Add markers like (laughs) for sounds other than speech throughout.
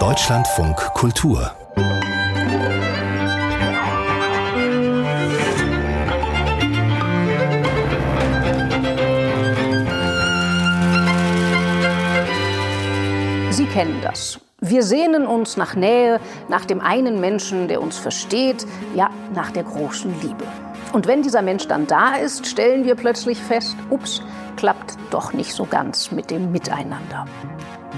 Deutschlandfunk Kultur Sie kennen das. Wir sehnen uns nach Nähe, nach dem einen Menschen, der uns versteht, ja, nach der großen Liebe. Und wenn dieser Mensch dann da ist, stellen wir plötzlich fest, ups, klappt doch nicht so ganz mit dem Miteinander.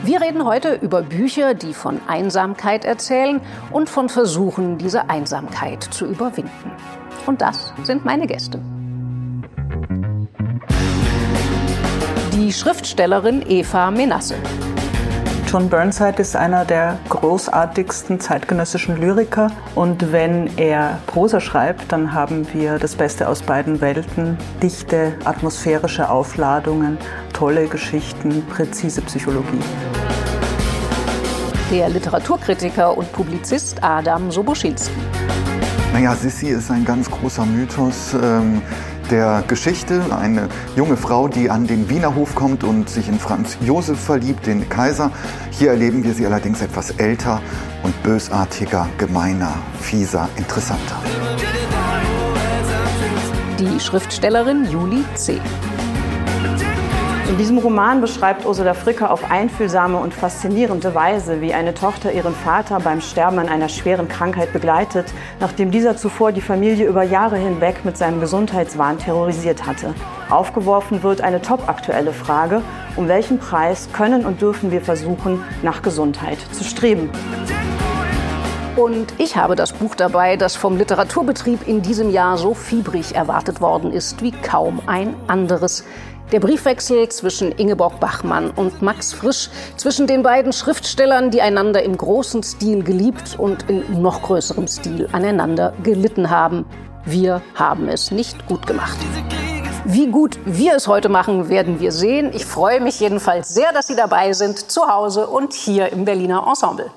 Wir reden heute über Bücher, die von Einsamkeit erzählen und von Versuchen, diese Einsamkeit zu überwinden. Und das sind meine Gäste. Die Schriftstellerin Eva Menasse. John Burnside ist einer der großartigsten zeitgenössischen Lyriker. Und wenn er Prosa schreibt, dann haben wir das Beste aus beiden Welten. Dichte, atmosphärische Aufladungen, tolle Geschichten, präzise Psychologie. Der Literaturkritiker und Publizist Adam Soboschinski. Naja, Sissi ist ein ganz großer Mythos. Ähm der Geschichte. Eine junge Frau, die an den Wiener Hof kommt und sich in Franz Josef verliebt, den Kaiser. Hier erleben wir sie allerdings etwas älter und bösartiger, gemeiner, fieser, interessanter. Die Schriftstellerin Julie C. In diesem Roman beschreibt Ursula Fricker auf einfühlsame und faszinierende Weise, wie eine Tochter ihren Vater beim Sterben an einer schweren Krankheit begleitet, nachdem dieser zuvor die Familie über Jahre hinweg mit seinem Gesundheitswahn terrorisiert hatte. Aufgeworfen wird eine topaktuelle Frage, um welchen Preis können und dürfen wir versuchen, nach Gesundheit zu streben. Und ich habe das Buch dabei, das vom Literaturbetrieb in diesem Jahr so fiebrig erwartet worden ist wie kaum ein anderes. Der Briefwechsel zwischen Ingeborg Bachmann und Max Frisch, zwischen den beiden Schriftstellern, die einander im großen Stil geliebt und in noch größerem Stil aneinander gelitten haben. Wir haben es nicht gut gemacht. Wie gut wir es heute machen, werden wir sehen. Ich freue mich jedenfalls sehr, dass Sie dabei sind, zu Hause und hier im Berliner Ensemble.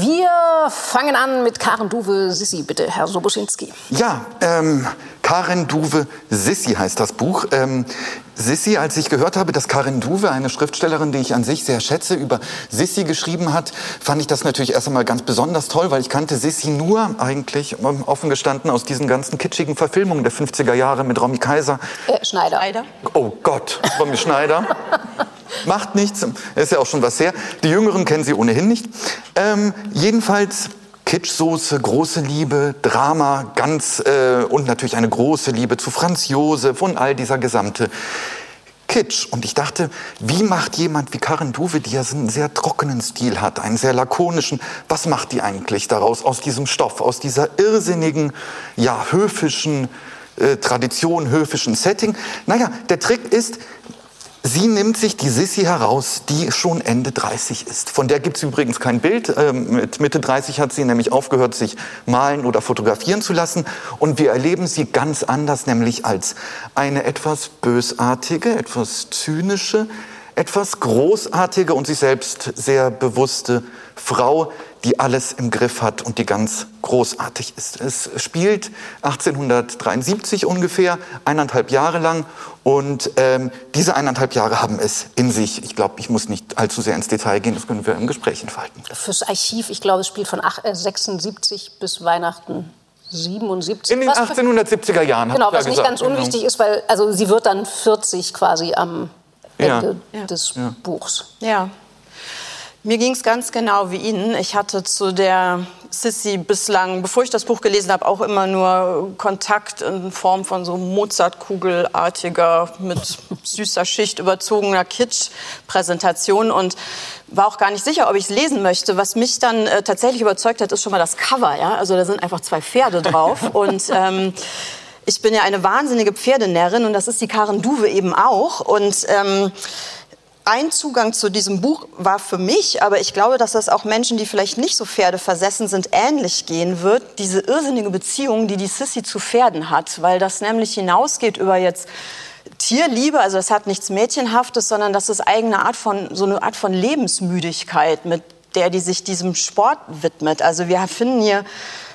Wir fangen an mit Karen Duwe Sissi, bitte, Herr Soboschinski. Ja, ähm, Karen Duwe Sissi heißt das Buch. Ähm, Sissi, als ich gehört habe, dass Karin Duwe, eine Schriftstellerin, die ich an sich sehr schätze, über Sissi geschrieben hat, fand ich das natürlich erst einmal ganz besonders toll, weil ich kannte Sissi nur eigentlich, offen gestanden, aus diesen ganzen kitschigen Verfilmungen der 50er Jahre mit Romy Kaiser. Äh, Schneider. Schneider. Oh Gott, Romy Schneider. (laughs) Macht nichts, ist ja auch schon was her. Die Jüngeren kennen sie ohnehin nicht. Ähm, jedenfalls Kitschsoße, große Liebe, Drama, ganz äh, und natürlich eine große Liebe zu Franz Josef und all dieser gesamte Kitsch. Und ich dachte, wie macht jemand wie Karin Duwe, die ja einen sehr trockenen Stil hat, einen sehr lakonischen, was macht die eigentlich daraus, aus diesem Stoff, aus dieser irrsinnigen, ja, höfischen äh, Tradition, höfischen Setting? Naja, der Trick ist, Sie nimmt sich die Sissi heraus, die schon Ende 30 ist. Von der gibt es übrigens kein Bild. Ähm, mit Mitte 30 hat sie nämlich aufgehört, sich malen oder fotografieren zu lassen. Und wir erleben sie ganz anders, nämlich als eine etwas bösartige, etwas zynische, etwas großartige und sich selbst sehr bewusste Frau, die alles im Griff hat und die ganz großartig ist. Es spielt 1873 ungefähr, eineinhalb Jahre lang. Und ähm, diese eineinhalb Jahre haben es in sich. Ich glaube, ich muss nicht allzu sehr ins Detail gehen, das können wir im Gespräch entfalten. Fürs Archiv, ich glaube, es spielt von 76 äh, bis Weihnachten 77. In den 1870er Jahren. Genau, was nicht ganz unwichtig genau. ist, weil also sie wird dann 40 quasi am Ende ja. des ja. Buchs. Ja. Mir ging es ganz genau wie Ihnen. Ich hatte zu der Sissy bislang, bevor ich das Buch gelesen habe, auch immer nur Kontakt in Form von so Mozartkugelartiger, mit (laughs) süßer Schicht überzogener Kitsch-Präsentation und war auch gar nicht sicher, ob ich es lesen möchte. Was mich dann äh, tatsächlich überzeugt hat, ist schon mal das Cover. Ja? Also da sind einfach zwei Pferde drauf (laughs) und ähm, ich bin ja eine wahnsinnige Pferdenärrin und das ist die Karen Duwe eben auch und ähm, ein Zugang zu diesem Buch war für mich, aber ich glaube, dass das auch Menschen, die vielleicht nicht so Pferdeversessen sind, ähnlich gehen wird, diese irrsinnige Beziehung, die die Sissy zu Pferden hat, weil das nämlich hinausgeht über jetzt Tierliebe, also es hat nichts Mädchenhaftes, sondern das ist eigene Art von, so eine Art von Lebensmüdigkeit, mit der die sich diesem Sport widmet. Also wir finden hier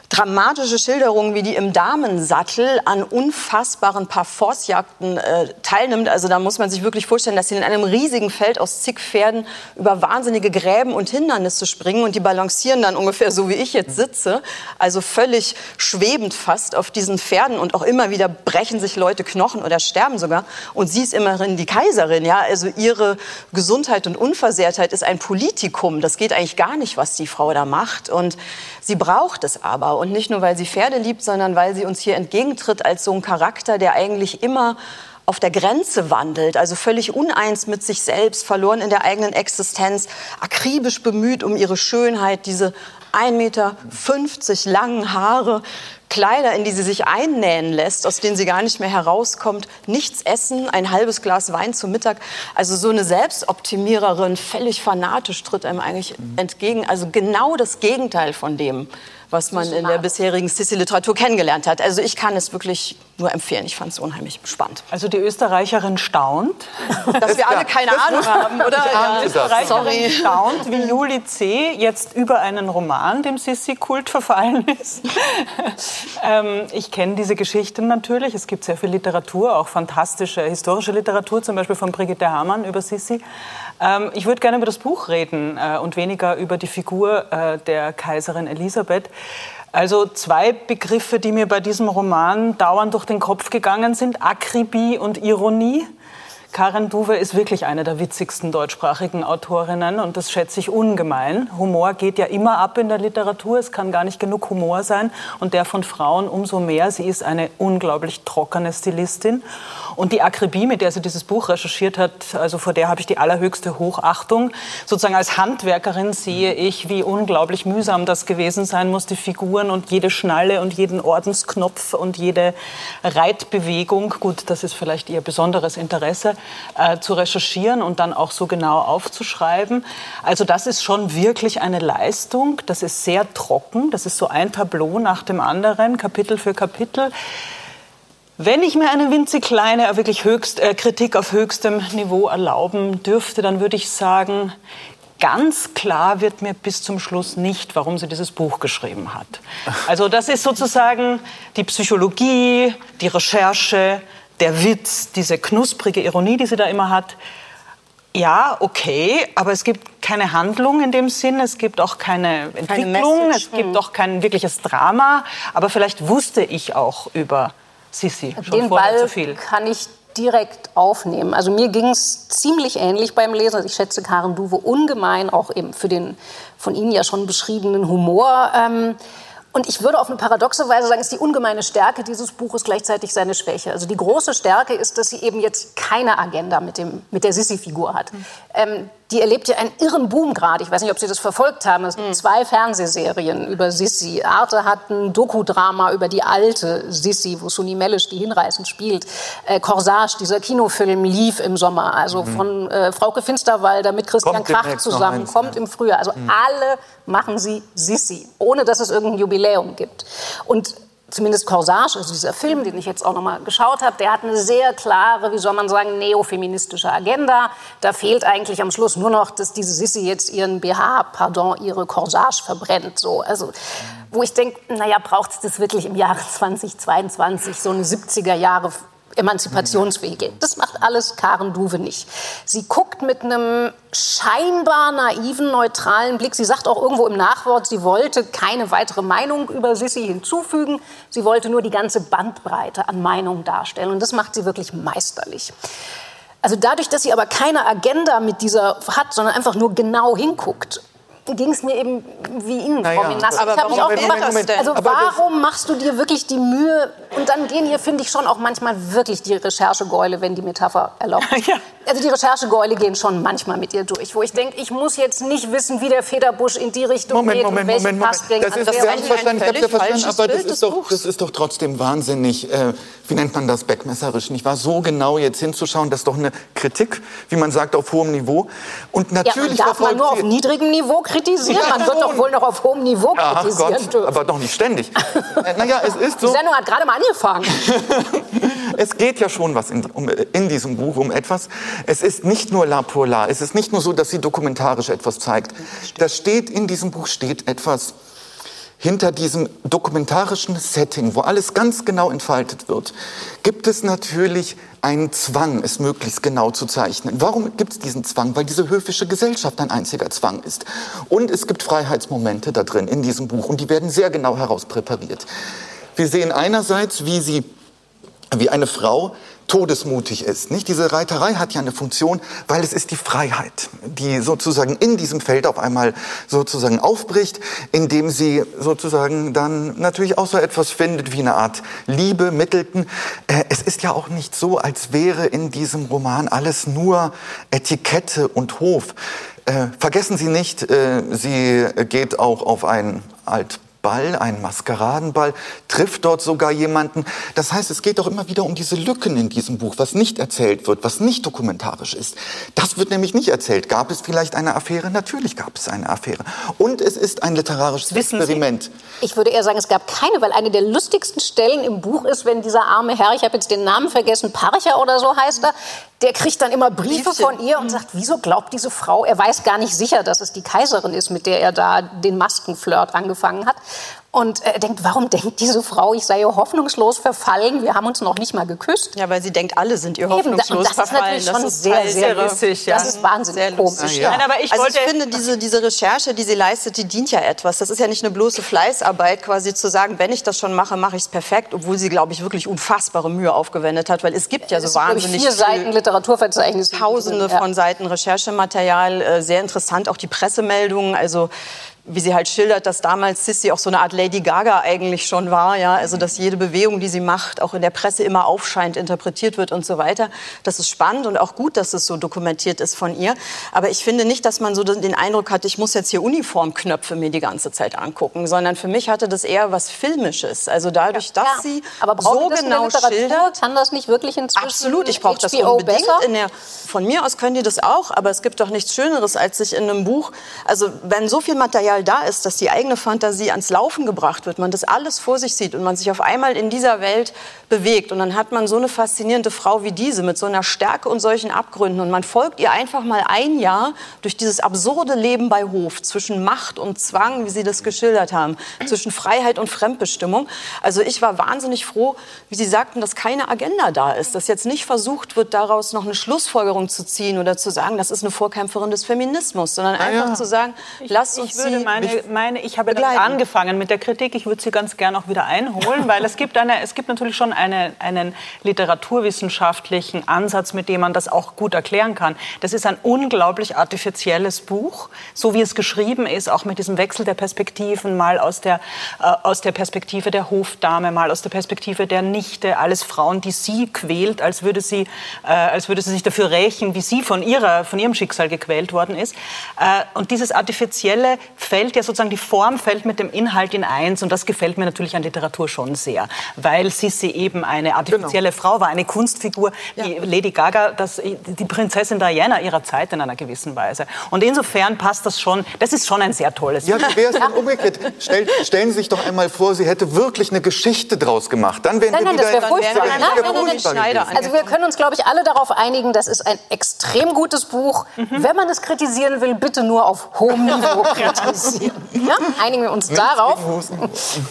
dramatische Schilderungen wie die im Damensattel an unfassbaren Parforcejagden äh, teilnimmt. Also da muss man sich wirklich vorstellen, dass sie in einem riesigen Feld aus zig Pferden über wahnsinnige Gräben und Hindernisse springen und die balancieren dann ungefähr so wie ich jetzt sitze, also völlig schwebend fast auf diesen Pferden und auch immer wieder brechen sich Leute Knochen oder sterben sogar. Und sie ist immerhin die Kaiserin, ja, also ihre Gesundheit und Unversehrtheit ist ein Politikum, das geht eigentlich gar nicht, was die Frau da macht. Und sie braucht es aber und nicht nur, weil sie Pferde liebt, sondern weil sie uns hier entgegentritt als so ein Charakter, der eigentlich immer auf der Grenze wandelt, also völlig uneins mit sich selbst, verloren in der eigenen Existenz, akribisch bemüht um ihre Schönheit, diese 1,50 Meter langen Haare, Kleider, in die sie sich einnähen lässt, aus denen sie gar nicht mehr herauskommt, nichts essen, ein halbes Glas Wein zum Mittag. Also so eine Selbstoptimiererin, völlig fanatisch tritt einem eigentlich entgegen. Also genau das Gegenteil von dem, was man in der bisherigen Sissi-Literatur kennengelernt hat. Also ich kann es wirklich nur empfehlen. Ich fand es unheimlich spannend. Also die Österreicherin staunt. (laughs) Dass wir alle keine Ahnung haben, oder? Ja, Österreicherin Sorry. staunt, wie Juli C. jetzt über einen Roman, dem Sissi-Kult verfallen ist. (laughs) ähm, ich kenne diese Geschichten natürlich. Es gibt sehr viel Literatur, auch fantastische historische Literatur, zum Beispiel von Brigitte Hamann über Sissi. Ähm, ich würde gerne über das Buch reden äh, und weniger über die Figur äh, der Kaiserin Elisabeth. Also zwei Begriffe, die mir bei diesem Roman dauernd durch den Kopf gegangen sind, Akribie und Ironie. Karen Duwe ist wirklich eine der witzigsten deutschsprachigen Autorinnen und das schätze ich ungemein. Humor geht ja immer ab in der Literatur, es kann gar nicht genug Humor sein und der von Frauen umso mehr. Sie ist eine unglaublich trockene Stilistin und die Akribie, mit der sie dieses Buch recherchiert hat, also vor der habe ich die allerhöchste Hochachtung. Sozusagen als Handwerkerin sehe ich, wie unglaublich mühsam das gewesen sein muss, die Figuren und jede Schnalle und jeden Ordensknopf und jede Reitbewegung, gut, das ist vielleicht ihr besonderes Interesse, äh, zu recherchieren und dann auch so genau aufzuschreiben. Also das ist schon wirklich eine Leistung. Das ist sehr trocken. Das ist so ein Tableau nach dem anderen, Kapitel für Kapitel. Wenn ich mir eine winzig kleine, wirklich höchst, äh, Kritik auf höchstem Niveau erlauben dürfte, dann würde ich sagen, ganz klar wird mir bis zum Schluss nicht, warum sie dieses Buch geschrieben hat. (laughs) Also das ist sozusagen die Psychologie, die Recherche, der Witz, diese knusprige Ironie, die sie da immer hat. Ja, okay, aber es gibt keine Handlung in dem Sinn, es gibt auch keine Entwicklung, keine es gibt auch kein wirkliches Drama, aber vielleicht wusste ich auch über Sissi schon Den Ball zu viel. kann ich direkt aufnehmen. Also mir ging es ziemlich ähnlich beim Lesen. Also ich schätze Karen Duwe ungemein, auch eben für den von Ihnen ja schon beschriebenen Humor. Ähm, und ich würde auf eine paradoxe Weise sagen, ist die ungemeine Stärke dieses Buches gleichzeitig seine Schwäche. Also die große Stärke ist, dass sie eben jetzt keine Agenda mit, dem, mit der Sissi-Figur hat. Mhm. Ähm, die erlebt ja einen irren Boom gerade. Ich weiß nicht, ob Sie das verfolgt haben. Es gibt mhm. zwei Fernsehserien über Sissi. Arte hat ein Dokudrama über die alte Sissi, wo Suni Mellisch die hinreißend spielt. Äh, Corsage, dieser Kinofilm, lief im Sommer. Also mhm. von äh, Frauke Finsterwalder mit Christian kommt Krach zusammen. Eins, kommt ja. im Frühjahr. Also mhm. alle machen sie Sissi, ohne dass es irgendein Jubiläum gibt. Und zumindest Corsage, also dieser Film, den ich jetzt auch noch mal geschaut habe, der hat eine sehr klare, wie soll man sagen, neofeministische Agenda. Da fehlt eigentlich am Schluss nur noch, dass diese Sissi jetzt ihren BH, pardon, ihre Corsage verbrennt. So, also, wo ich denke, naja, braucht es das wirklich im Jahre (laughs) 2022, so eine 70er Jahre Emanzipationswege. Das macht alles Karen Duwe nicht. Sie guckt mit einem scheinbar naiven, neutralen Blick. Sie sagt auch irgendwo im Nachwort, sie wollte keine weitere Meinung über Sissi hinzufügen. Sie wollte nur die ganze Bandbreite an Meinungen darstellen. Und das macht sie wirklich meisterlich. Also dadurch, dass sie aber keine Agenda mit dieser hat, sondern einfach nur genau hinguckt ging es mir eben wie Ihnen, Frau Minas. Aber warum, auch Moment, Moment, also aber warum machst du dir wirklich die Mühe? Und dann gehen hier, finde ich, schon auch manchmal wirklich die Recherchegeule, wenn die Metapher erlaubt. (laughs) Ja. Also die Recherchegeule gehen schon manchmal mit ihr durch, wo ich denke, ich muss jetzt nicht wissen, wie der Federbusch in die Richtung Moment, geht Moment, und welchen Moment, Pass bringt. Das ist, ganz verstanden, ich habe ja verstanden, aber das ist, doch, das ist doch trotzdem wahnsinnig, äh, wie nennt man das, backmesserisch, nicht wahr? So genau jetzt hinzuschauen, das ist doch eine Kritik, wie man sagt, auf hohem Niveau. Und natürlich ja, darf man nur auf niedrigem Niveau kritisieren? Man wird doch wohl noch auf hohem Niveau kritisieren Gott, dürfen. Aber doch nicht ständig. Äh, naja, es ist so. Die Sendung hat gerade mal angefangen. (laughs) es geht ja schon was in, um, in, diesem Buch um etwas. Es ist nicht nur la pour la. Es ist nicht nur so, dass sie dokumentarisch etwas zeigt. Das steht in diesem Buch steht etwas hinter diesem dokumentarischen Setting, wo alles ganz genau entfaltet wird, gibt es natürlich einen Zwang, es möglichst genau zu zeichnen. Warum gibt es diesen Zwang? Weil diese höfische Gesellschaft ein einziger Zwang ist. Und es gibt Freiheitsmomente da drin in diesem Buch und die werden sehr genau herauspräpariert. Wir sehen einerseits, wie sie, wie eine Frau todesmutig ist. Nicht? Diese Reiterei hat ja eine Funktion, weil es ist die Freiheit, die sozusagen in diesem Feld auf einmal sozusagen aufbricht, indem sie sozusagen dann natürlich auch so etwas findet wie eine Art Liebe, Mittelten. Äh, es ist ja auch nicht so, als wäre in diesem Roman alles nur Etikette und Hof. Äh, vergessen Sie nicht, äh, sie geht auch auf ein alt Ball, ein Maskeradenball, trifft dort sogar jemanden. Das heißt, es geht doch immer wieder um diese Lücken in diesem Buch, was nicht erzählt wird, was nicht dokumentarisch ist. Das wird nämlich nicht erzählt. Gab es vielleicht eine Affäre? Natürlich gab es eine Affäre. Und es ist ein literarisches Wissen Experiment. Sie? Ich würde eher sagen, es gab keine, weil eine der lustigsten Stellen im Buch ist, wenn dieser arme Herr, ich habe jetzt den Namen vergessen, Parcher oder so heißt er, der kriegt dann immer Briefe von ihr und mhm. sagt, wieso glaubt diese Frau, er weiß gar nicht sicher, dass es die Kaiserin ist, mit der er da den Maskenflirt angefangen hat. Und er denkt, warum denkt diese Frau, ich sei ihr hoffnungslos verfallen? Wir haben uns noch nicht mal geküsst. Ja, weil sie denkt, alle sind ihr hoffnungslos Eben, das verfallen. Ist natürlich schon sehr, sehr, sehr lustig. Ja. Das ist wahnsinnig sehr komisch. Ja. Nein, aber ich, also ich finde, diese, diese Recherche, die sie leistet, die dient ja etwas. Das ist ja nicht eine bloße Fleißarbeit, quasi zu sagen, wenn ich das schon mache, mache ich es perfekt, obwohl sie, glaube ich, wirklich unfassbare Mühe aufgewendet hat, weil es gibt ja so es wahnsinnig vier Seiten Literaturverzeichnis. Tausende ja. von Seiten Recherchematerial, äh, sehr interessant, auch die Pressemeldungen, also wie sie halt schildert, dass damals Sissy auch so eine Art Lady Gaga eigentlich schon war, ja, also dass jede Bewegung, die sie macht, auch in der Presse immer aufscheint, interpretiert wird und so weiter. Das ist spannend und auch gut, dass es so dokumentiert ist von ihr. Aber ich finde nicht, dass man so den Eindruck hat, ich muss jetzt hier Uniformknöpfe mir die ganze Zeit angucken, sondern für mich hatte das eher was Filmisches. Also dadurch, ja, dass ja. sie Aber so genau schildert, kann das nicht wirklich inzwischen Absolut, ich brauche das unbedingt. In der, von mir aus können die das auch, aber es gibt doch nichts Schöneres, als sich in einem Buch, also wenn so viel Material Potenzial da ist, dass die eigene Fantasie ans Laufen gebracht wird, man das alles vor sich sieht und man sich auf einmal in dieser Welt bewegt. Und dann hat man so eine faszinierende Frau wie diese mit so einer Stärke und solchen Abgründen. Und man folgt ihr einfach mal ein Jahr durch dieses absurde Leben bei Hof zwischen Macht und Zwang, wie Sie das geschildert haben, zwischen Freiheit und Fremdbestimmung. Also ich war wahnsinnig froh, wie Sie sagten, dass keine Agenda da ist, dass jetzt nicht versucht wird, daraus noch eine Schlussfolgerung zu ziehen oder zu sagen, das ist eine Vorkämpferin des Feminismus, sondern einfach ja. zu sagen, lasst uns sie meine, meine, ich habe damit angefangen mit der Kritik. Ich würde sie ganz gern auch wieder einholen, weil es gibt, eine, es gibt natürlich schon eine, einen literaturwissenschaftlichen Ansatz, mit dem man das auch gut erklären kann. Das ist ein unglaublich artifizielles Buch, so wie es geschrieben ist, auch mit diesem Wechsel der Perspektiven, mal aus der, äh, aus der Perspektive der Hofdame, mal aus der Perspektive der Nichte, alles Frauen, die sie quält, als würde sie, äh, als würde sie sich dafür rächen, wie sie von, ihrer, von ihrem Schicksal gequält worden ist. Äh, und dieses artifizielle fällt ja sozusagen, die Form fällt mit dem Inhalt in eins und das gefällt mir natürlich an Literatur schon sehr, weil Sissi eben eine artifizielle genau. Frau war, eine Kunstfigur, ja. die Lady Gaga, das, die Prinzessin Diana ihrer Zeit in einer gewissen Weise. Und insofern passt das schon, das ist schon ein sehr tolles Ja, wie wäre es denn umgekehrt? Stell, stellen Sie sich doch einmal vor, sie hätte wirklich eine Geschichte draus gemacht. Dann wären nein, nein, wir wieder... Das furchtbar. Nein, nein, nein, nein, also wir können uns, glaube ich, alle darauf einigen, das ist ein extrem gutes Buch. Mhm. Wenn man es kritisieren will, bitte nur auf hohem Niveau kritisieren passieren. Ja? Einigen wir uns darauf.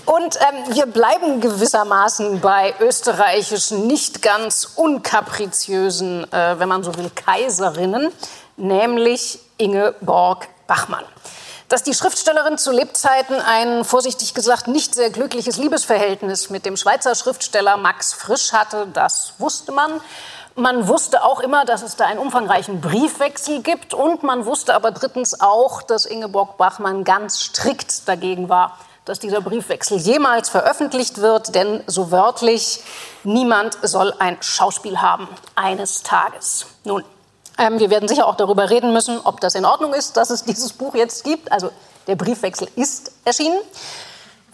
Und ähm, wir bleiben gewissermaßen bei österreichischen, nicht ganz unkapriziösen, äh, wenn man so will, Kaiserinnen, nämlich Ingeborg Bachmann. Dass die Schriftstellerin zu Lebzeiten ein, vorsichtig gesagt, nicht sehr glückliches Liebesverhältnis mit dem Schweizer Schriftsteller Max Frisch hatte, das wusste man. Man wusste auch immer, dass es da einen umfangreichen Briefwechsel gibt. Und man wusste aber drittens auch, dass Ingeborg Bachmann ganz strikt dagegen war, dass dieser Briefwechsel jemals veröffentlicht wird. Denn so wörtlich, niemand soll ein Schauspiel haben eines Tages. Nun, ähm, wir werden sicher auch darüber reden müssen, ob das in Ordnung ist, dass es dieses Buch jetzt gibt. Also der Briefwechsel ist erschienen.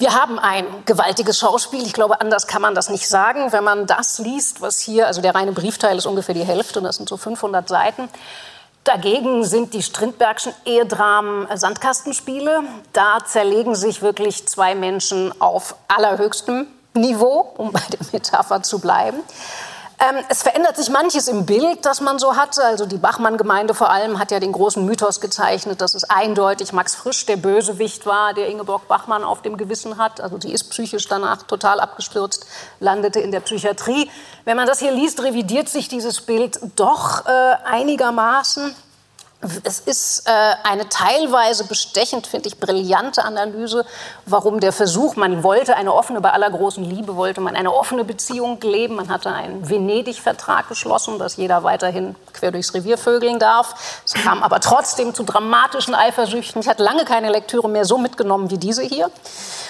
Wir haben ein gewaltiges Schauspiel. Ich glaube, anders kann man das nicht sagen. Wenn man das liest, was hier, also der reine Briefteil ist ungefähr die Hälfte, und das sind so 500 Seiten. Dagegen sind die Strindbergschen Ehedramen Sandkastenspiele. Da zerlegen sich wirklich zwei Menschen auf allerhöchstem Niveau, um bei der Metapher zu bleiben. Ähm, es verändert sich manches im Bild, das man so hatte. Also die Bachmann-Gemeinde vor allem hat ja den großen Mythos gezeichnet, dass es eindeutig Max Frisch der Bösewicht war, der Ingeborg Bachmann auf dem Gewissen hat. Also die ist psychisch danach total abgestürzt, landete in der Psychiatrie. Wenn man das hier liest, revidiert sich dieses Bild doch äh, einigermaßen. Es ist äh, eine teilweise bestechend, finde ich, brillante Analyse, warum der Versuch, man wollte eine offene, bei aller großen Liebe wollte man eine offene Beziehung leben. Man hatte einen Venedig-Vertrag geschlossen, dass jeder weiterhin quer durchs Revier vögeln darf. Es kam aber trotzdem zu dramatischen Eifersüchten. Ich hatte lange keine Lektüre mehr so mitgenommen wie diese hier.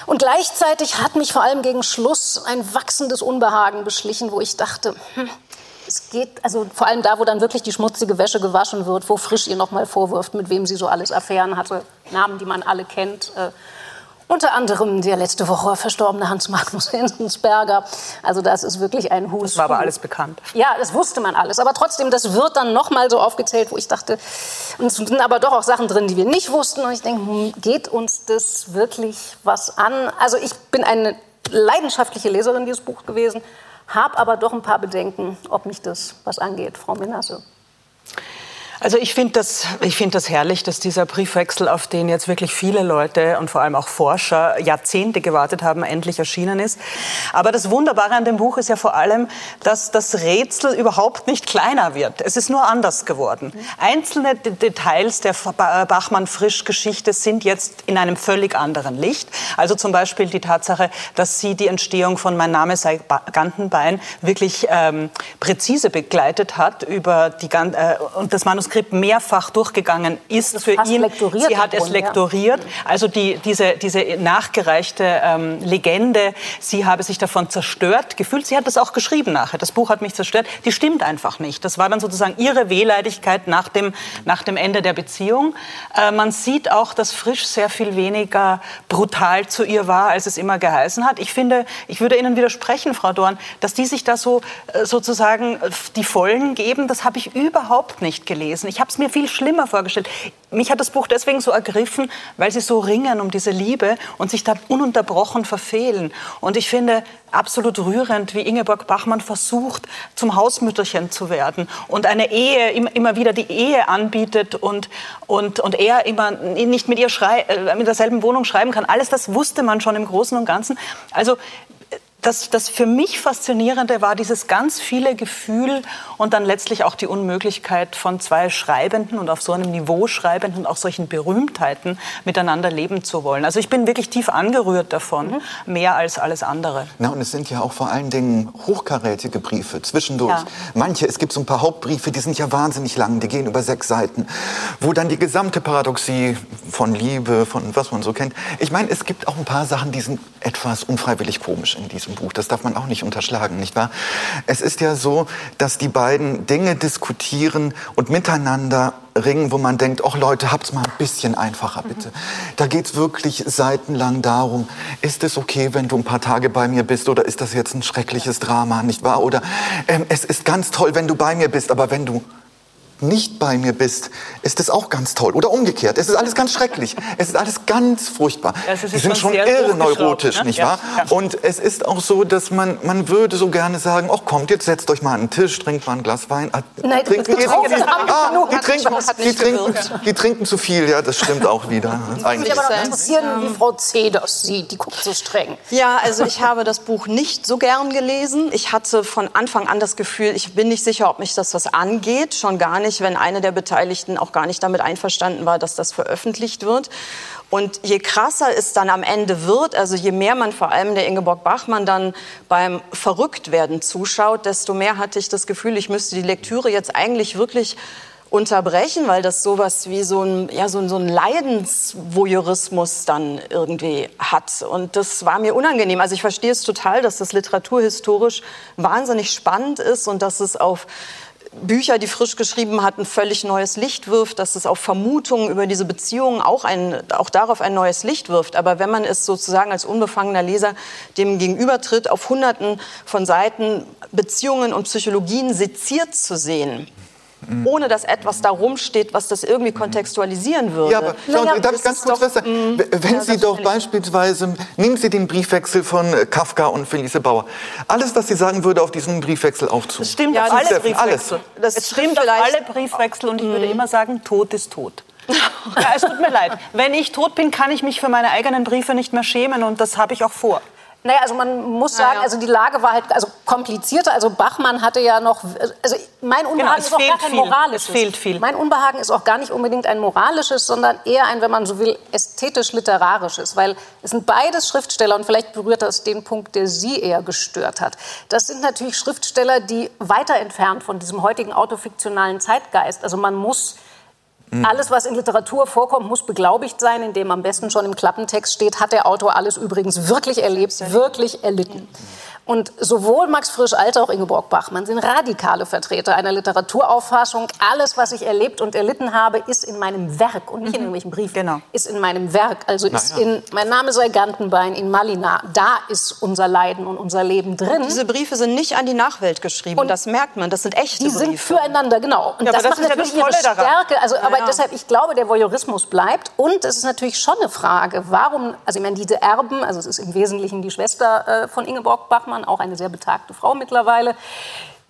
Und gleichzeitig hat mich vor allem gegen Schluss ein wachsendes Unbehagen beschlichen, wo ich dachte, hm, es geht, also vor allem da, wo dann wirklich die schmutzige Wäsche gewaschen wird, wo Frisch ihr noch mal vorwirft, mit wem sie so alles Affären hatte, Namen, die man alle kennt. Äh, unter anderem der letzte Woche verstorbene Hans-Magnus Enzensberger. (laughs) Also das ist wirklich ein Hus. Das war aber alles bekannt. Ja, das wusste man alles. Aber trotzdem, das wird dann noch mal so aufgezählt, wo ich dachte, und es sind aber doch auch Sachen drin, die wir nicht wussten. Und ich denke, hm, geht uns das wirklich was an? Also ich bin eine leidenschaftliche Leserin dieses Buchs gewesen habe aber doch ein paar Bedenken, ob mich das was angeht, Frau Menasse. Also ich finde das, find das herrlich, dass dieser Briefwechsel, auf den jetzt wirklich viele Leute und vor allem auch Forscher Jahrzehnte gewartet haben, endlich erschienen ist. Aber das Wunderbare an dem Buch ist ja vor allem, dass das Rätsel überhaupt nicht kleiner wird. Es ist nur anders geworden. Einzelne Details der Bachmann-Frisch-Geschichte sind jetzt in einem völlig anderen Licht. Also zum Beispiel die Tatsache, dass sie die Entstehung von Mein Name sei Gantenbein wirklich ähm, präzise begleitet hat über die äh, und das Manuskript Manuskript mehrfach durchgegangen ist für ihn. Sie hat es lektoriert. Also die, diese, diese nachgereichte ähm, Legende, sie habe sich davon zerstört gefühlt. Sie hat das auch geschrieben nachher. Das Buch hat mich zerstört. Die stimmt einfach nicht. Das war dann sozusagen ihre Wehleidigkeit nach dem, nach dem Ende der Beziehung. Äh, man sieht auch, dass Frisch sehr viel weniger brutal zu ihr war, als es immer geheißen hat. Ich finde, ich würde Ihnen widersprechen, Frau Dorn, dass die sich da so äh, sozusagen die Vollen geben, das habe ich überhaupt nicht gelesen gewesen. Ich habe es mir viel schlimmer vorgestellt. Mich hat das Buch deswegen so ergriffen, weil sie so ringen um diese Liebe und sich da ununterbrochen verfehlen. Und ich finde absolut rührend, wie Ingeborg Bachmann versucht, zum Hausmütterchen zu werden und eine Ehe, immer wieder die Ehe anbietet und, und, und er immer nicht mit ihr schrei, äh, mit derselben Wohnung schreiben kann. Alles das wusste man schon im Großen und Ganzen. Also das, das für mich Faszinierende war dieses ganz viele Gefühl und dann letztlich auch die Unmöglichkeit von zwei Schreibenden und auf so einem Niveau Schreibenden und auch solchen Berühmtheiten miteinander leben zu wollen. Also ich bin wirklich tief angerührt davon, mhm. mehr als alles andere. Na, und es sind ja auch vor allen Dingen hochkarätige Briefe zwischendurch. Ja. Manche, es gibt so ein paar Hauptbriefe, die sind ja wahnsinnig lang, die gehen über sechs Seiten, wo dann die gesamte Paradoxie von Liebe, von was man so kennt. Ich meine, es gibt auch ein paar Sachen, die sind etwas unfreiwillig komisch in diesem Buch. Das darf man auch nicht unterschlagen, nicht wahr? Es ist ja so, dass die beiden Dinge diskutieren und miteinander ringen, wo man denkt, ach Leute, habt's mal ein bisschen einfacher, bitte. Mhm. Da geht's wirklich seitenlang darum, ist es okay, wenn du ein paar Tage bei mir bist oder ist das jetzt ein schreckliches Drama, nicht wahr? Oder ähm, es ist ganz toll, wenn du bei mir bist, aber wenn du nicht bei mir bist, ist es auch ganz toll. Oder umgekehrt. Es ist alles ganz schrecklich. Es ist alles ganz furchtbar. Ja, Die sind schon irre neurotisch, ne? nicht wahr? Ja, ja. Und es ist auch so, dass man, man würde so gerne sagen, ach kommt, jetzt setzt euch mal an den Tisch, trinkt mal ein Glas Wein. Ah, Nein, trinkt, die, (laughs) ah, die, trinken, die, trinken, die trinken zu viel, ja, das stimmt auch wieder. Eigentlich. Mich aber noch interessieren, wie Frau C. das sieht. Die guckt so streng. Ja, also ich habe das Buch nicht so gern gelesen. Ich hatte von Anfang an das Gefühl, ich bin nicht sicher, ob mich das was angeht. Schon gar nicht, wenn eine der Beteiligten auch gar nicht damit einverstanden war, dass das veröffentlicht wird. Und je krasser es dann am Ende wird, also je mehr man vor allem der Ingeborg Bachmann dann beim Verrücktwerden zuschaut, desto mehr hatte ich das Gefühl, ich müsste die Lektüre jetzt eigentlich wirklich unterbrechen, weil das sowas wie so ein, ja, so, so ein Leidensvoyeurismus dann irgendwie hat. Und das war mir unangenehm. Also ich verstehe es total, dass das literaturhistorisch wahnsinnig spannend ist und dass es auf Bücher, die frisch geschrieben hat, ein völlig neues Licht wirft, dass es auf Vermutungen über diese Beziehungen auch, ein, auch darauf ein neues Licht wirft. Aber wenn man es sozusagen als unbefangener Leser dem gegenübertritt, auf Hunderten von Seiten Beziehungen und Psychologien seziert zu sehen. Ohne dass etwas da rumsteht, was das irgendwie mhm. kontextualisieren würde. Ja, aber schauen naja, darf ich ganz kurz was sagen? Wenn ja, Sie doch beispielsweise, nehmen Sie den Briefwechsel von äh, Kafka und Felice Bauer. Alles, was sie sagen würde, auf diesen Briefwechsel auch zu. Das stimmt ja, auf alle Briefwechsel. Das es stimmt auf alle Briefwechsel und ich würde mhm. immer sagen, Tod ist tot. (laughs) ja, es tut mir leid. Wenn ich tot bin, kann ich mich für meine eigenen Briefe nicht mehr schämen und das habe ich auch vor. Naja, also man muss sagen, also die Lage war halt also komplizierter. Also Bachmann hatte ja noch, also mein Unbehagen genau, ist auch gar kein viel. moralisches. Es fehlt viel. Mein Unbehagen ist auch gar nicht unbedingt ein moralisches, sondern eher ein, wenn man so will, ästhetisch-literarisches. Weil es sind beides Schriftsteller und vielleicht berührt das den Punkt, der Sie eher gestört hat. Das sind natürlich Schriftsteller, die weiter entfernt von diesem heutigen autofiktionalen Zeitgeist. Also man muss. Alles, was in Literatur vorkommt, muss beglaubigt sein, indem am besten schon im Klappentext steht, hat der Autor alles übrigens wirklich erlebt, wirklich erlitten. Und sowohl Max Frisch als auch Ingeborg Bachmann sind radikale Vertreter einer Literaturauffassung. Alles, was ich erlebt und erlitten habe, ist in meinem Werk und nicht mhm. in irgendwelchen Briefen. Genau. Ist in meinem Werk. Also ist ja. in Mein Name sei Gantenbein in Malina. Da ist unser Leiden und unser Leben drin. Und diese Briefe sind nicht an die Nachwelt geschrieben. Und das merkt man. Das sind echte die Briefe. Die sind füreinander, genau. Und ja, das, das macht natürlich ja das ihre Stärke. Also, aber ja. deshalb, ich glaube, der Voyeurismus bleibt. Und es ist natürlich schon eine Frage, warum, also ich meine, diese Erben, also es ist im Wesentlichen die Schwester äh, von Ingeborg Bachmann, auch eine sehr betagte Frau mittlerweile,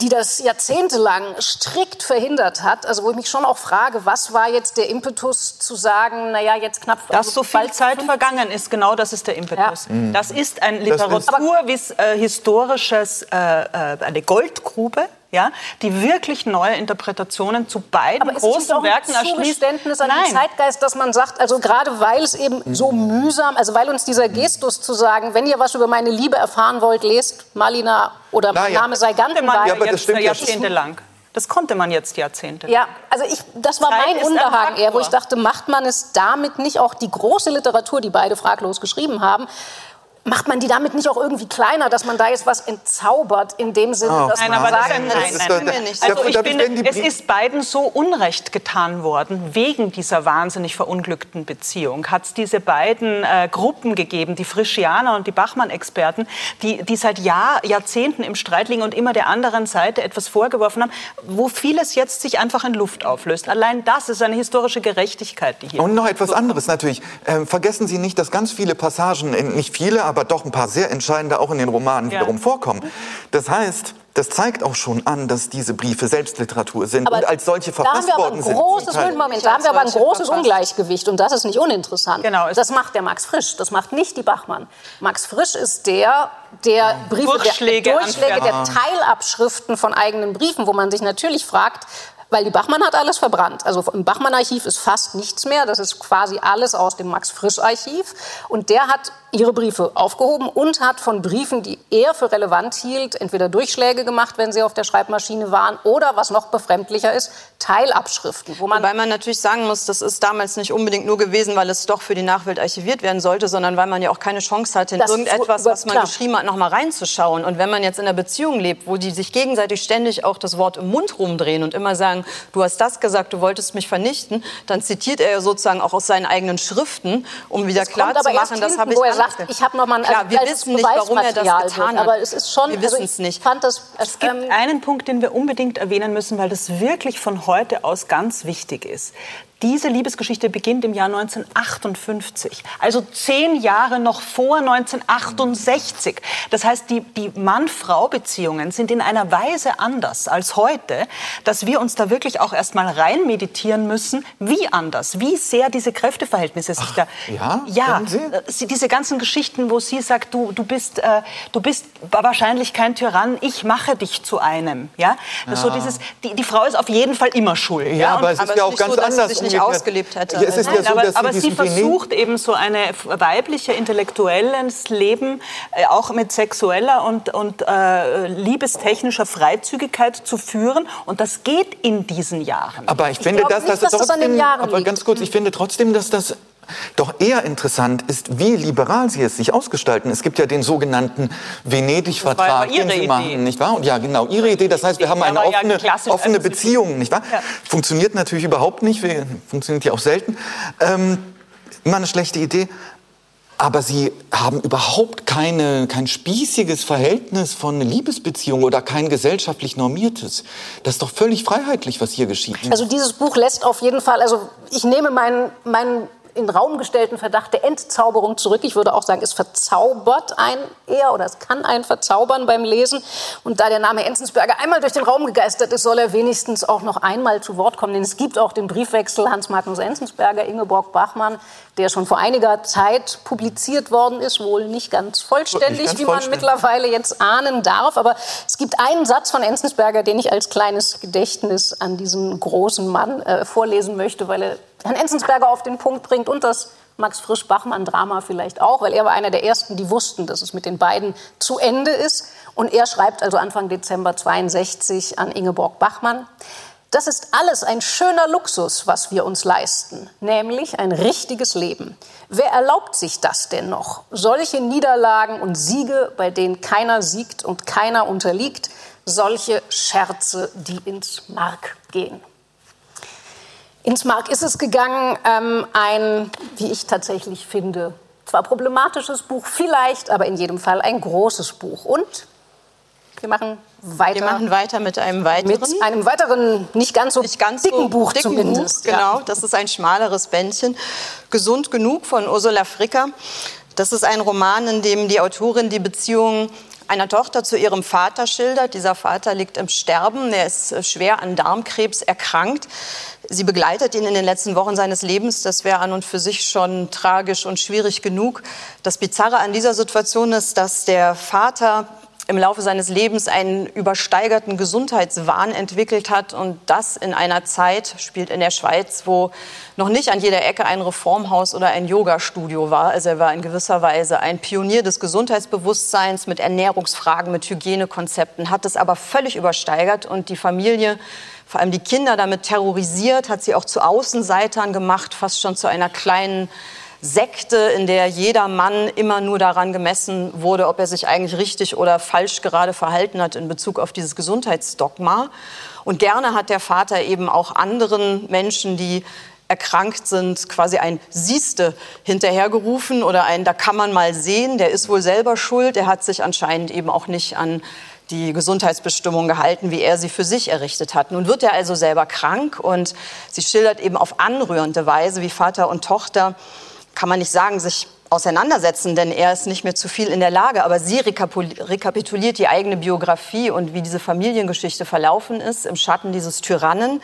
die das jahrzehntelang strikt verhindert hat. Also wo ich mich schon auch frage, was war jetzt der Impetus zu sagen, naja, jetzt knapp... Dass also so viel Zeit vergangen ist, genau das ist der Impetus. Ja. Das ist ein literaturhistorisches, äh, äh, eine Goldgrube ja, die wirklich neue Interpretationen zu beiden Aber großen Werken erschließt. Zugeständnis an Nein. den Zeitgeist, dass man sagt, also gerade weil es eben so mühsam, also weil uns dieser Gestus zu sagen, wenn ihr was über meine Liebe erfahren wollt, lest Malina oder mein ja. Name sei Gantenbein. Ja, aber das stimmt jahrzehntelang. Das konnte man jetzt Jahrzehnte. Ja, also ich, das war Zeit mein Unbehagen eher, wo ich dachte, macht man es damit nicht auch die große Literatur, die beide fraglos geschrieben haben, macht man die damit nicht auch irgendwie kleiner, dass man da jetzt was entzaubert in dem Sinne, oh. dass nein, man aber sagt, nein, nein, nein, nein. nicht. Also ich finde, es ist beiden so Unrecht getan worden wegen dieser wahnsinnig verunglückten Beziehung. Hat es diese beiden äh, Gruppen gegeben, die Frischianer und die Bachmann-Experten, die, die seit Jahr, Jahrzehnten im Streit liegen und immer der anderen Seite etwas vorgeworfen haben, wo vieles jetzt sich einfach in Luft auflöst. Allein das ist eine historische Gerechtigkeit, die hier. Und noch etwas anderes natürlich. Ähm, vergessen Sie nicht, dass ganz viele Passagen, nicht viele, aber aber doch ein paar sehr entscheidende auch in den Romanen ja. wiederum vorkommen. Das heißt, das zeigt auch schon an, dass diese Briefe Selbstliteratur sind aber und als solche verfasst worden sind. Großes, Moment, da haben wir aber ein großes Ungleichgewicht und das ist nicht uninteressant. Genau, das macht der Max Frisch, das macht nicht die Bachmann. Max Frisch ist der, der Briefe, Durchschläge, der, Durchschläge der Teilabschriften von eigenen Briefen, wo man sich natürlich fragt, weil die Bachmann hat alles verbrannt. Also im Bachmann-Archiv ist fast nichts mehr. Das ist quasi alles aus dem Max-Frisch-Archiv. Und der hat ihre Briefe aufgehoben und hat von Briefen, die er für relevant hielt, entweder Durchschläge gemacht, wenn sie auf der Schreibmaschine waren, oder was noch befremdlicher ist, Teilabschriften. Wo man Wobei man natürlich sagen muss, das ist damals nicht unbedingt nur gewesen, weil es doch für die Nachwelt archiviert werden sollte, sondern weil man ja auch keine Chance hatte, in das irgendetwas, was man klar. geschrieben hat, noch mal reinzuschauen. Und wenn man jetzt in einer Beziehung lebt, wo die sich gegenseitig ständig auch das Wort im Mund rumdrehen und immer sagen, du hast das gesagt, du wolltest mich vernichten, dann zitiert er ja sozusagen auch aus seinen eigenen Schriften, um wieder klar zu machen, das habe ich sagt, ich habe noch mal ein Klar, wir wissen nicht, warum er das getan hat. Aber es ist schon, wir wissen also es nicht. Fand das, es gibt ähm, einen Punkt, den wir unbedingt erwähnen müssen, weil das wirklich von heute aus ganz wichtig ist. Diese Liebesgeschichte beginnt im Jahr 1958, also zehn Jahre noch vor 1968. Das heißt, die, die Mann-Frau-Beziehungen sind in einer Weise anders als heute, dass wir uns da wirklich auch erstmal rein meditieren müssen, wie anders, wie sehr diese Kräfteverhältnisse sich Ach, da. Ja, ja äh, diese ganzen Geschichten, wo sie sagt, du, du, bist, äh, du bist wahrscheinlich kein Tyrann, ich mache dich zu einem. Ja? ja. So dieses, die, die Frau ist auf jeden Fall immer schuld. Ja, ja? aber es ist aber ja auch ganz so, anders nicht ausgelebt hätte. Ja, es ist Nein, ja so, aber, aber sie versucht eben so eine weibliche intellektuelles Leben äh, auch mit sexueller und, und äh, liebestechnischer Freizügigkeit zu führen und das geht in diesen Jahren. Aber ich, ich finde, dass, nicht, dass, dass trotzdem, das aber ganz kurz, ich finde trotzdem, dass das doch eher interessant ist, wie liberal sie es sich ausgestalten. Es gibt ja den sogenannten Venedig-Vertrag, den sie machen, nicht wahr? Und ja, genau, ihre Idee. Das heißt, wir haben eine offene, offene Beziehung, nicht wahr? Funktioniert natürlich überhaupt nicht, funktioniert ja auch selten. Ähm, immer eine schlechte Idee. aber sie haben überhaupt keine, kein spießiges Verhältnis von Liebesbeziehung oder kein gesellschaftlich normiertes. Das ist doch völlig freiheitlich, was hier geschieht. Also dieses Buch lässt auf jeden Fall, also ich nehme meinen, meinen in Raum gestellten Verdacht der Entzauberung zurück. Ich würde auch sagen, es verzaubert ein eher oder es kann einen verzaubern beim Lesen. Und da der Name Enzensberger einmal durch den Raum gegeistert ist, soll er wenigstens auch noch einmal zu Wort kommen. Denn es gibt auch den Briefwechsel Hans-Magnus Enzensberger, Ingeborg Bachmann, der schon vor einiger Zeit publiziert worden ist, wohl nicht ganz vollständig, nicht ganz wie man vollständig. mittlerweile jetzt ahnen darf. Aber es gibt einen Satz von Enzensberger, den ich als kleines Gedächtnis an diesen großen Mann äh, vorlesen möchte, weil er Herrn Enzensberger auf den Punkt bringt und das Max Frisch-Bachmann-Drama vielleicht auch, weil er war einer der Ersten, die wussten, dass es mit den beiden zu Ende ist. Und er schreibt also Anfang Dezember 62 an Ingeborg Bachmann. Das ist alles ein schöner Luxus, was wir uns leisten, nämlich ein richtiges Leben. Wer erlaubt sich das denn noch? Solche Niederlagen und Siege, bei denen keiner siegt und keiner unterliegt, solche Scherze, die ins Mark gehen. Ins Mark ist es gegangen, ähm, ein, wie ich tatsächlich finde, zwar problematisches Buch, vielleicht, aber in jedem Fall ein großes Buch. Und wir machen weiter. Wir machen weiter mit einem weiteren. Mit einem weiteren, nicht ganz so nicht ganz dicken so Buch dicken zumindest. Buch, genau, das ist ein schmaleres Bändchen. Gesund genug von Ursula Fricker. Das ist ein Roman, in dem die Autorin die Beziehung einer Tochter zu ihrem Vater schildert. Dieser Vater liegt im Sterben, er ist äh, schwer an Darmkrebs erkrankt. Sie begleitet ihn in den letzten Wochen seines Lebens. Das wäre an und für sich schon tragisch und schwierig genug. Das Bizarre an dieser Situation ist, dass der Vater im Laufe seines Lebens einen übersteigerten Gesundheitswahn entwickelt hat und das in einer Zeit spielt in der Schweiz, wo noch nicht an jeder Ecke ein Reformhaus oder ein Yogastudio war. Also er war in gewisser Weise ein Pionier des Gesundheitsbewusstseins mit Ernährungsfragen, mit Hygienekonzepten, hat es aber völlig übersteigert und die Familie vor allem die Kinder damit terrorisiert, hat sie auch zu Außenseitern gemacht, fast schon zu einer kleinen Sekte, in der jeder Mann immer nur daran gemessen wurde, ob er sich eigentlich richtig oder falsch gerade verhalten hat in Bezug auf dieses Gesundheitsdogma. Und gerne hat der Vater eben auch anderen Menschen, die erkrankt sind, quasi ein Sieste hinterhergerufen oder ein, da kann man mal sehen, der ist wohl selber schuld, der hat sich anscheinend eben auch nicht an die Gesundheitsbestimmung gehalten, wie er sie für sich errichtet hat. Nun wird er also selber krank und sie schildert eben auf anrührende Weise, wie Vater und Tochter kann man nicht sagen, sich auseinandersetzen, denn er ist nicht mehr zu viel in der Lage. Aber sie rekapituliert die eigene Biografie und wie diese Familiengeschichte verlaufen ist im Schatten dieses Tyrannen.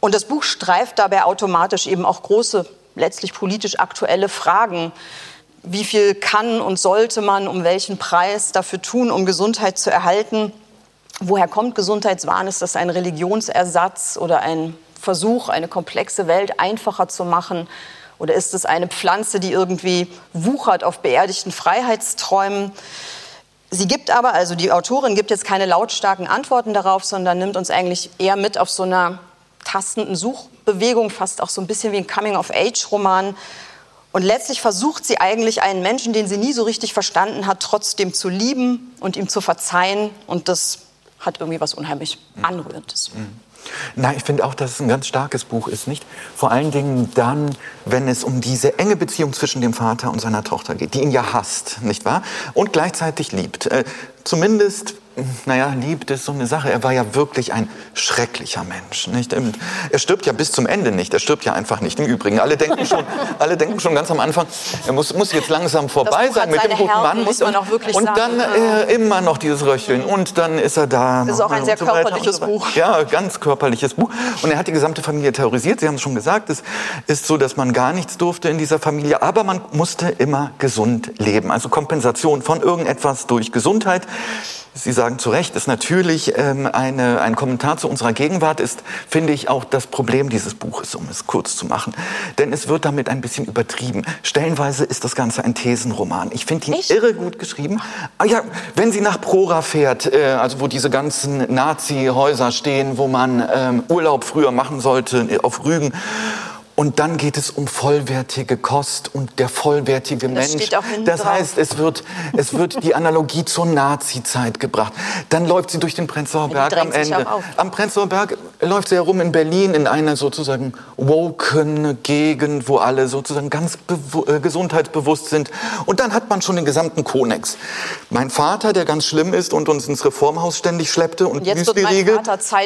Und das Buch streift dabei automatisch eben auch große, letztlich politisch aktuelle Fragen. Wie viel kann und sollte man um welchen Preis dafür tun, um Gesundheit zu erhalten? Woher kommt Gesundheitswahn? Ist das ein Religionsersatz oder ein Versuch, eine komplexe Welt einfacher zu machen? Oder ist es eine Pflanze, die irgendwie wuchert auf beerdigten Freiheitsträumen? Sie gibt aber, also die Autorin gibt jetzt keine lautstarken Antworten darauf, sondern nimmt uns eigentlich eher mit auf so einer tastenden Suchbewegung, fast auch so ein bisschen wie ein Coming-of-Age-Roman. Und letztlich versucht sie eigentlich einen Menschen, den sie nie so richtig verstanden hat, trotzdem zu lieben und ihm zu verzeihen. Und das hat irgendwie was unheimlich Anrührendes. Mhm. Na, ich finde auch, dass es ein ganz starkes Buch ist, nicht? Vor allen Dingen dann, wenn es um diese enge Beziehung zwischen dem Vater und seiner Tochter geht, die ihn ja hasst, nicht wahr? Und gleichzeitig liebt. Äh, zumindest naja, liebt ist so eine Sache. Er war ja wirklich ein schrecklicher Mensch. Nicht? Er stirbt ja bis zum Ende nicht. Er stirbt ja einfach nicht. Im Übrigen, alle denken schon, (laughs) alle denken schon ganz am Anfang, er muss, muss jetzt langsam vorbei sein mit dem guten Mann. Muss man auch wirklich und dann äh, immer noch dieses Röcheln. Und dann ist er da. Das ist auch ein sehr so körperliches so Buch. Ja, ganz körperliches Buch. Und er hat die gesamte Familie terrorisiert. Sie haben es schon gesagt, es ist so, dass man gar nichts durfte in dieser Familie. Aber man musste immer gesund leben. Also Kompensation von irgendetwas durch Gesundheit. Sie sagen zu Recht, ist natürlich ähm, eine, ein Kommentar zu unserer Gegenwart, ist, finde ich, auch das Problem dieses Buches, um es kurz zu machen. Denn es wird damit ein bisschen übertrieben. Stellenweise ist das Ganze ein Thesenroman. Ich finde ihn Echt? irre gut geschrieben. Ah, ja, wenn sie nach Prora fährt, äh, also wo diese ganzen Nazi-Häuser stehen, wo man ähm, Urlaub früher machen sollte, äh, auf Rügen, und dann geht es um vollwertige Kost und der vollwertige das Mensch. das heißt, es wird, es wird die Analogie zur Nazi-Zeit gebracht. Dann läuft sie durch den Prenzlauer Berg am Ende. Am Prenzlauer Berg er läuft sehr rum in Berlin in einer sozusagen woken Gegend, wo alle sozusagen ganz äh, gesundheitsbewusst sind. Und dann hat man schon den gesamten Konex. Mein Vater, der ganz schlimm ist und uns ins Reformhaus ständig schleppte und, und jetzt Müsli-Riegel,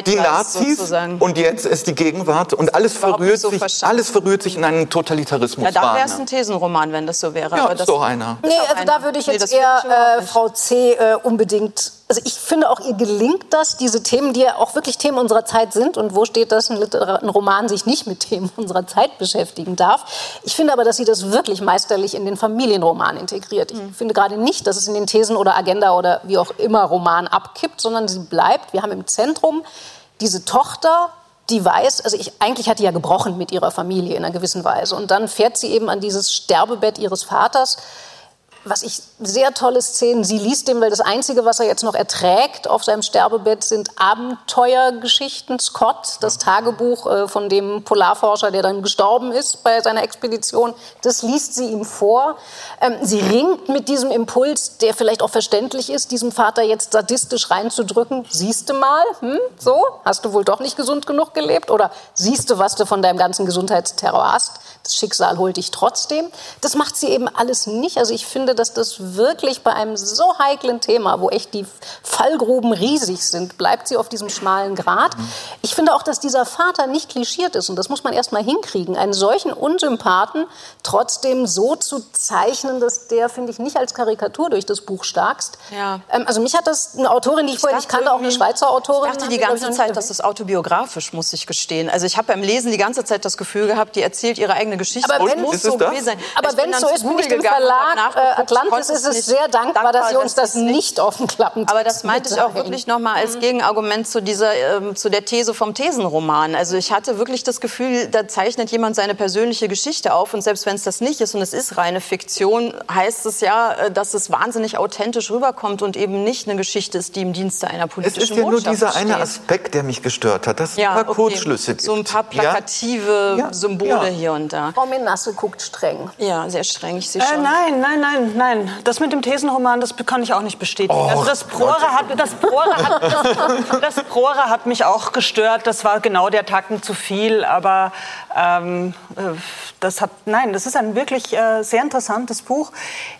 die Nazis sozusagen. und jetzt ist die Gegenwart und alles verrührt so sich, alles verrührt sich in einen Totalitarismus. Ja, da wäre es ein Thesenroman, wenn das so wäre. Ja, Aber ist doch einer. Nee, also da würde ich jetzt nee, eher äh, Frau C. Äh, unbedingt also ich finde auch, ihr gelingt das, diese Themen, die ja auch wirklich Themen unserer Zeit sind. Und wo steht, dass ein, ein, Roman sich nicht mit Themen unserer Zeit beschäftigen darf? Ich finde aber, dass sie das wirklich meisterlich in den Familienroman integriert. Ich mhm. finde gerade nicht, dass es in den Thesen oder Agenda oder wie auch immer Roman abkippt, sondern sie bleibt. Wir haben im Zentrum diese Tochter, die weiß, also ich, eigentlich hat die ja gebrochen mit ihrer Familie in einer gewissen Weise. Und dann fährt sie eben an dieses Sterbebett ihres Vaters was ich sehr tolle Szenen, sie liest dem, weil das Einzige, was er jetzt noch erträgt auf seinem Sterbebett, sind Abenteuergeschichten. Scott, das Tagebuch äh, von dem Polarforscher, der dann gestorben ist bei seiner Expedition, das liest sie ihm vor. Ähm, sie ringt mit diesem Impuls, der vielleicht auch verständlich ist, diesem Vater jetzt sadistisch reinzudrücken. Siehst du mal, hm, so, hast du wohl doch nicht gesund genug gelebt? Oder siehst du, was du von deinem ganzen Gesundheitsterror hast? Das Schicksal holt dich trotzdem. Das macht sie eben alles nicht. Also ich finde, dass das wirklich bei einem so heiklen Thema, wo echt die Fallgruben riesig sind, bleibt sie auf diesem schmalen Grat. Ich finde auch, dass dieser Vater nicht klischiert ist. Und das muss man erst mal hinkriegen. Einen solchen Unsympathen trotzdem so zu zeichnen, dass der, finde ich, nicht als Karikatur durch das Buch starkst. Ja. Ähm, also mich hat das eine Autorin, die ich, ich vorher nicht kannte, auch eine Schweizer Autorin. Ich dachte die ganze Zeit, dass das autobiografisch, muss ich gestehen. Also ich habe beim Lesen die ganze Zeit das Gefühl gehabt, die erzählt ihre eigene Geschichte. Aber wenn es so gewesen sein. Aber wenn es so ist, bin ich dem Verlag äh, Atlantis ist es sehr dankbar, dass Sie uns das nicht offen klappen. Aber das meinte ich auch wirklich noch mal als mhm. Gegenargument zu dieser ähm, zu der These vom Thesenroman. Also ich hatte wirklich das Gefühl, da zeichnet jemand seine persönliche Geschichte auf und selbst wenn es das nicht ist und es ist reine Fiktion, heißt es ja, äh, dass es wahnsinnig authentisch rüberkommt und eben nicht eine Geschichte ist, die im Dienste einer politischen Es ist ja nur dieser steht. eine Aspekt, der mich gestört hat, dass es ja, ein paar okay. Kurzschlüsse gibt. So ein paar plakative ja? Symbole ja. hier und da. Frau Menasse guckt streng. Ja, sehr streng, ich sehe äh, schon. Äh, nein, nein, nein, nein. Das mit dem Thesenroman, das kann ich auch nicht bestätigen. Oh, also das Prora, hat, das, Prora hat, (laughs) das, das Prora hat mich auch gestört. Das war genau der Tacken zu viel. Aber ähm, äh, das hat, nein, das ist ein wirklich äh, sehr interessantes Buch.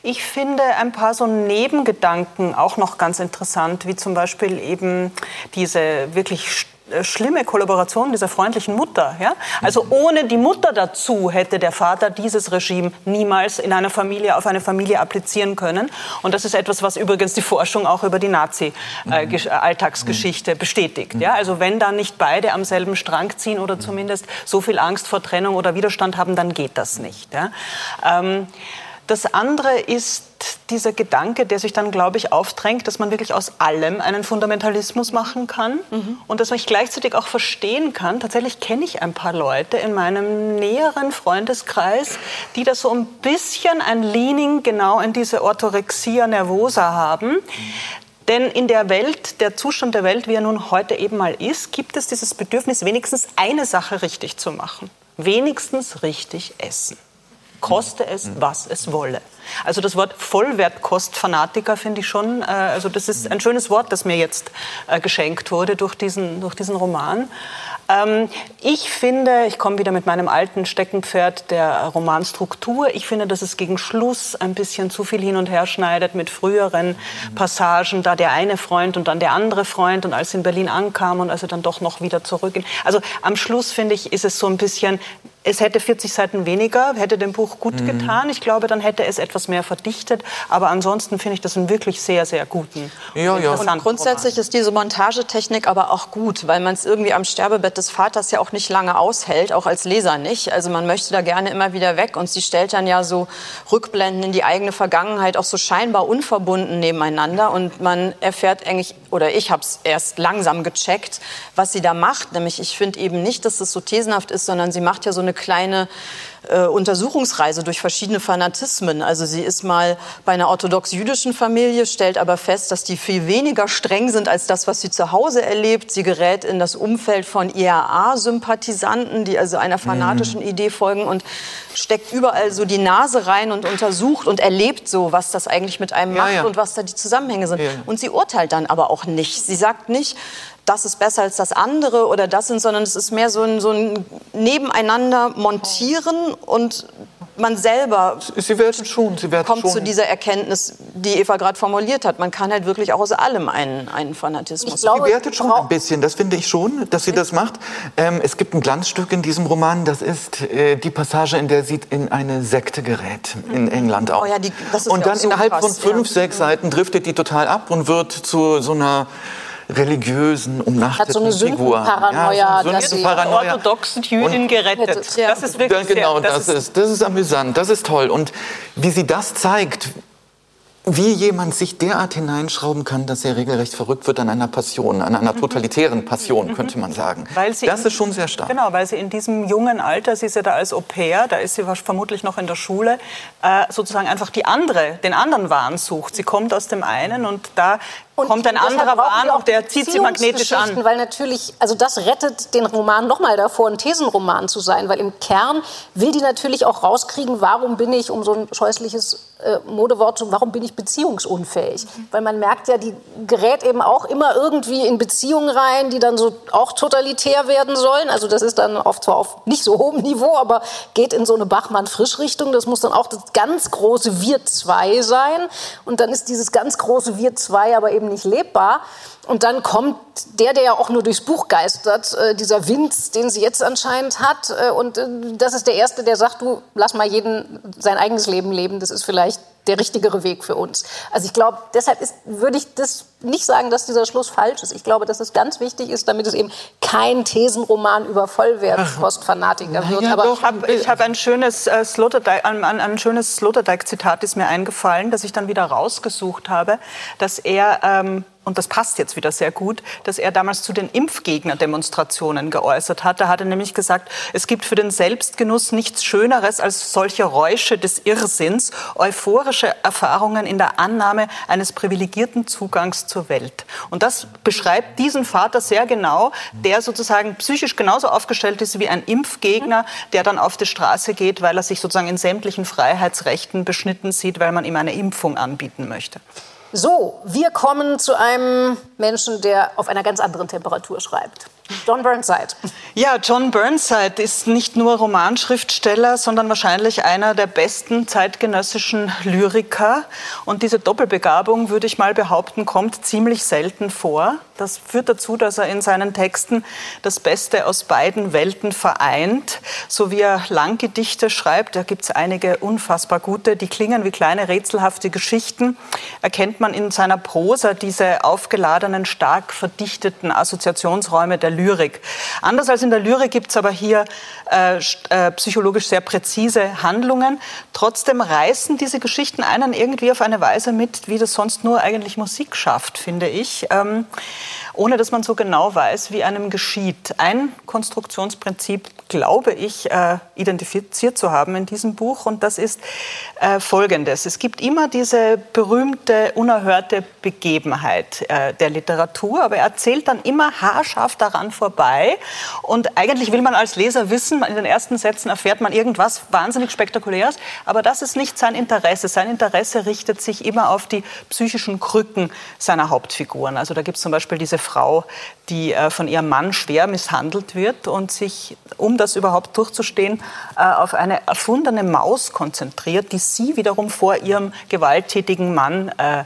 Ich finde ein paar so Nebengedanken auch noch ganz interessant, wie zum Beispiel eben diese wirklich schlimme Kollaboration dieser freundlichen Mutter. Ja? Also ohne die Mutter dazu hätte der Vater dieses Regime niemals in einer Familie auf eine Familie applizieren können. Und das ist etwas, was übrigens die Forschung auch über die Nazi-Alltagsgeschichte äh, bestätigt. Ja? Also wenn da nicht beide am selben Strang ziehen oder zumindest so viel Angst vor Trennung oder Widerstand haben, dann geht das nicht. Ja? Ähm, das andere ist dieser Gedanke, der sich dann, glaube ich, aufdrängt, dass man wirklich aus allem einen Fundamentalismus machen kann mhm. und dass ich gleichzeitig auch verstehen kann. Tatsächlich kenne ich ein paar Leute in meinem näheren Freundeskreis, die da so ein bisschen ein Leaning genau in diese Orthorexia nervosa haben. Denn in der Welt, der Zustand der Welt, wie er nun heute eben mal ist, gibt es dieses Bedürfnis, wenigstens eine Sache richtig zu machen. Wenigstens richtig essen koste es, was es wolle. Also das Wort Vollwertkostfanatiker finde ich schon, äh, also das ist ein schönes Wort, das mir jetzt äh, geschenkt wurde durch diesen, durch diesen Roman. Ähm, ich finde, ich komme wieder mit meinem alten Steckenpferd der Romanstruktur, ich finde, dass es gegen Schluss ein bisschen zu viel hin und her schneidet mit früheren Passagen, da der eine Freund und dann der andere Freund und als sie in Berlin ankam und als sie dann doch noch wieder zurückgehen. Also am Schluss, finde ich, ist es so ein bisschen es hätte 40 Seiten weniger, hätte dem Buch gut mhm. getan. Ich glaube, dann hätte es etwas mehr verdichtet. Aber ansonsten finde ich das einen wirklich sehr, sehr guten. Ja, ja. Und grundsätzlich ist diese Montagetechnik aber auch gut, weil man es irgendwie am Sterbebett des Vaters ja auch nicht lange aushält, auch als Leser nicht. Also man möchte da gerne immer wieder weg. Und sie stellt dann ja so Rückblenden in die eigene Vergangenheit auch so scheinbar unverbunden nebeneinander. Und man erfährt eigentlich, oder ich habe es erst langsam gecheckt, was sie da macht. Nämlich ich finde eben nicht, dass es so thesenhaft ist, sondern sie macht ja so eine kleine äh, Untersuchungsreise durch verschiedene Fanatismen. Also sie ist mal bei einer orthodox-jüdischen Familie, stellt aber fest, dass die viel weniger streng sind als das, was sie zu Hause erlebt. Sie gerät in das Umfeld von IAA-Sympathisanten, die also einer fanatischen mhm. Idee folgen und steckt überall so die Nase rein und untersucht und erlebt so, was das eigentlich mit einem ja, macht ja. und was da die Zusammenhänge sind. Ja, und sie urteilt dann aber auch nicht. Sie sagt nicht, das ist besser als das andere oder das sind, sondern es ist mehr so ein, so ein Nebeneinander montieren und man selber Sie werden schon, Sie werden kommt schon. zu dieser Erkenntnis, die Eva gerade formuliert hat. Man kann halt wirklich auch aus allem einen, einen Fanatismus Ich glaube, Sie wertet schon ein bisschen, das finde ich schon, dass sie das macht. Ähm, es gibt ein Glanzstück in diesem Roman, das ist äh, die Passage, in der sie in eine Sekte gerät, in England auch. Oh ja, die- das ist und ja dann auch so innerhalb krass, von fünf, ja. sechs Seiten driftet die total ab und wird zu so einer religiösen, umnachteten Hat so eine Figur. Sündenparanoia, Ja, so eine dass Sündenparanoia. orthodoxen Jüdin gerettet. Ja. Das ist wirklich Ja, genau, sehr, das, ist, das ist amüsant, das ist toll. Und wie sie das zeigt, wie jemand sich derart hineinschrauben kann, dass er regelrecht verrückt wird an einer Passion, an einer totalitären Passion, könnte man sagen. Mhm. Weil sie das in- ist schon sehr stark. Genau, weil sie in diesem jungen Alter, sie ist ja da als Au pair, da ist sie vermutlich noch in der Schule, äh, sozusagen einfach die andere, den anderen Wahn sucht. Sie kommt aus dem einen und da Und kommt ein anderer Wahn und der zieht sie magnetisch an. Weil natürlich, also das rettet den Roman noch mal davor, ein Thesenroman zu sein, weil im Kern will die natürlich auch rauskriegen, warum bin ich, um so ein scheußliches äh, Modewort zu, warum bin ich beziehungsunfähig? Weil man merkt ja, die gerät eben auch immer irgendwie in Beziehungen rein, die dann so auch totalitär werden sollen. Also das ist dann oft zwar auf nicht so hohem Niveau, aber geht in so eine Bachmann-Frisch-Richtung. Das muss dann auch das ganz große Wir zwei sein. Und dann ist dieses ganz große Wir zwei aber eben nicht lebbar. Und dann kommt der, der ja auch nur durchs Buch geistert, äh, dieser Wind, den sie jetzt anscheinend hat. Äh, und äh, das ist der Erste, der sagt, du, lass mal jeden sein eigenes Leben leben. Das ist vielleicht der richtigere Weg für uns. Also ich glaube, deshalb ist, würde ich das nicht sagen, dass dieser Schluss falsch ist. Ich glaube, dass es ganz wichtig ist, damit es eben kein Thesenroman über Vollwertkostfanatiker wird. ja, Aber. Ich habe ich hab ein schönes äh, Sloterdijk, ein, ein, ein schönes Sloterdijk-Zitat ist mir eingefallen, das ich dann wieder rausgesucht habe, dass er ähm, und das passt jetzt wieder sehr gut, dass er damals zu den Impfgegner-Demonstrationen geäußert hat. Da hat er nämlich gesagt, es gibt für den Selbstgenuss nichts Schöneres als solche Räusche des Irrsinns, euphorische Erfahrungen in der Annahme eines privilegierten Zugangs zur Welt. Und das beschreibt diesen Vater sehr genau, der sozusagen psychisch genauso aufgestellt ist wie ein Impfgegner, der dann auf die Straße geht, weil er sich sozusagen in sämtlichen Freiheitsrechten beschnitten sieht, weil man ihm eine Impfung anbieten möchte. So, wir kommen zu einem Menschen, der auf einer ganz anderen Temperatur schreibt. John Burnside. Ja, John Burnside ist nicht nur Romanschriftsteller, sondern wahrscheinlich einer der besten zeitgenössischen Lyriker. Und diese Doppelbegabung, würde ich mal behaupten, kommt ziemlich selten vor. Das führt dazu, dass er in seinen Texten das Beste aus beiden Welten vereint. So wie er Langgedichte schreibt, da gibt es einige unfassbar gute, die klingen wie kleine rätselhafte Geschichten, erkennt man in seiner Prosa diese aufgeladenen, stark verdichteten Assoziationsräume der Lyrik. Anders als in der Lyrik gibt es aber hier äh, äh, psychologisch sehr präzise Handlungen. Trotzdem reißen diese Geschichten einen irgendwie auf eine Weise mit, wie das sonst nur eigentlich Musik schafft, finde ich. Ähm, ohne dass man so genau weiß, wie einem geschieht. Ein Konstruktionsprinzip, glaube ich, äh, identifiziert zu haben in diesem Buch und das ist äh, folgendes. Es gibt immer diese berühmte, unerhörte Begebenheit äh, der Literatur, aber er erzählt dann immer haarscharf daran vorbei und eigentlich will man als Leser wissen, in den ersten Sätzen erfährt man irgendwas wahnsinnig Spektakuläres, aber das ist nicht sein Interesse. Sein Interesse richtet sich immer auf die psychischen Krücken seiner Hauptfiguren. Also da gibt es zum Beispiel diese Frau, die äh, von ihrem Mann schwer misshandelt wird und sich, um das überhaupt durchzustehen, äh, auf eine erfundene Maus konzentriert, die sie wiederum vor ihrem gewalttätigen Mann äh,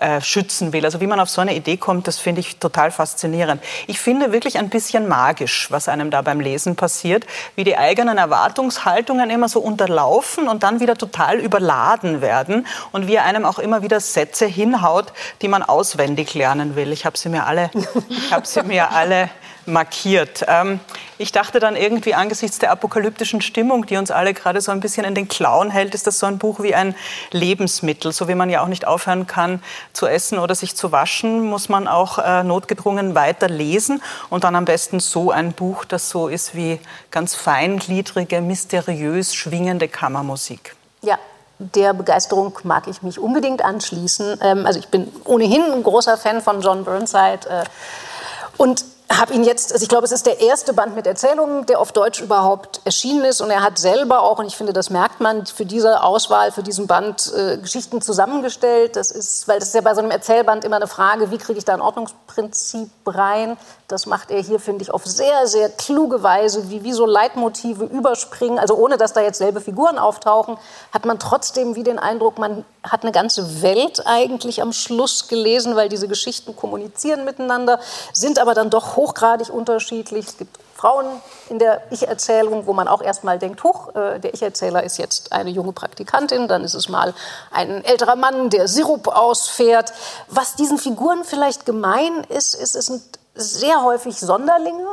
äh, schützen will. Also wie man auf so eine Idee kommt, das finde ich total faszinierend. Ich finde wirklich ein bisschen magisch, was einem da beim Lesen passiert, wie die eigenen Erwartungshaltungen immer so unterlaufen und dann wieder total überladen werden und wie er einem auch immer wieder Sätze hinhaut, die man auswendig lernen will. Ich habe sie mir alle, ich habe sie mir alle markiert. Ähm, ich dachte dann irgendwie angesichts der apokalyptischen Stimmung, die uns alle gerade so ein bisschen in den Klauen hält, ist das so ein Buch wie ein Lebensmittel. So wie man ja auch nicht aufhören kann zu essen oder sich zu waschen, muss man auch äh, notgedrungen weiter lesen und dann am besten so ein Buch, das so ist wie ganz feingliedrige, mysteriös schwingende Kammermusik. Ja, der Begeisterung mag ich mich unbedingt anschließen. Ähm, also ich bin ohnehin ein großer Fan von John Burnside. Äh, und habe ihn jetzt, also ich glaube, es ist der erste Band mit Erzählungen, der auf Deutsch überhaupt erschienen ist. Und er hat selber auch, und ich finde, das merkt man, für diese Auswahl, für diesen Band äh, Geschichten zusammengestellt. Das ist, weil das ist ja bei so einem Erzählband immer eine Frage, wie kriege ich da ein Ordnungsprinzip rein? Das macht er hier, finde ich, auf sehr, sehr kluge Weise, wie, wie so Leitmotive überspringen. Also ohne, dass da jetzt selbe Figuren auftauchen, hat man trotzdem wie den Eindruck, man hat eine ganze Welt eigentlich am Schluss gelesen, weil diese Geschichten kommunizieren miteinander, sind aber dann doch hochgradig unterschiedlich. Es gibt Frauen in der Ich-Erzählung, wo man auch erstmal denkt, hoch, äh, der Ich-Erzähler ist jetzt eine junge Praktikantin, dann ist es mal ein älterer Mann, der Sirup ausfährt. Was diesen Figuren vielleicht gemein ist, ist, es sind sehr häufig Sonderlinge,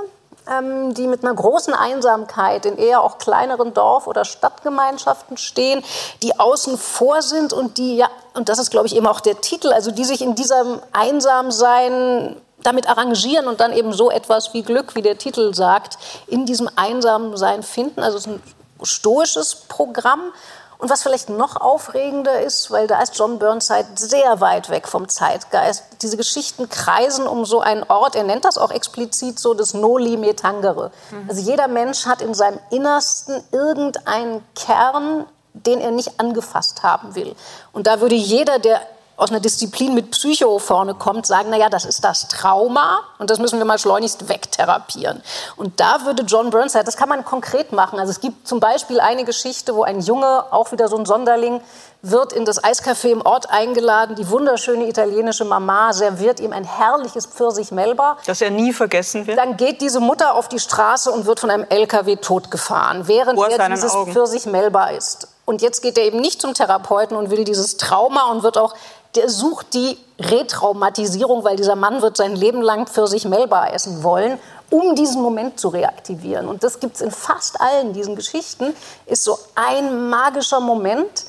ähm, die mit einer großen Einsamkeit in eher auch kleineren Dorf- oder Stadtgemeinschaften stehen, die außen vor sind und die, ja, und das ist, glaube ich, eben auch der Titel, also die sich in diesem Einsamsein damit arrangieren und dann eben so etwas wie Glück, wie der Titel sagt, in diesem Einsamsein finden. Also es ist ein stoisches Programm. Und was vielleicht noch aufregender ist, weil da ist John Burnside sehr weit weg vom Zeitgeist. Diese Geschichten kreisen um so einen Ort, er nennt das auch explizit so, das Noli Me Tangere. Mhm. Also jeder Mensch hat in seinem Innersten irgendeinen Kern, den er nicht angefasst haben will. Und da würde jeder, der aus einer Disziplin mit Psycho vorne kommt, sagen, naja, das ist das Trauma und das müssen wir mal schleunigst wegtherapieren. Und da würde John Burnside, das kann man konkret machen. Also es gibt zum Beispiel eine Geschichte, wo ein Junge, auch wieder so ein Sonderling, wird in das Eiscafé im Ort eingeladen. Die wunderschöne italienische Mama serviert ihm ein herrliches Pfirsich Melba. Das er nie vergessen wird. Dann geht diese Mutter auf die Straße und wird von einem LKW totgefahren, während Vor er dieses Augen. Pfirsich Melba isst. Und jetzt geht er eben nicht zum Therapeuten und will dieses Trauma und wird auch der sucht die Retraumatisierung, weil dieser Mann wird sein Leben lang für sich Melba essen wollen, um diesen Moment zu reaktivieren. Und das gibt es in fast allen diesen Geschichten, ist so ein magischer Moment,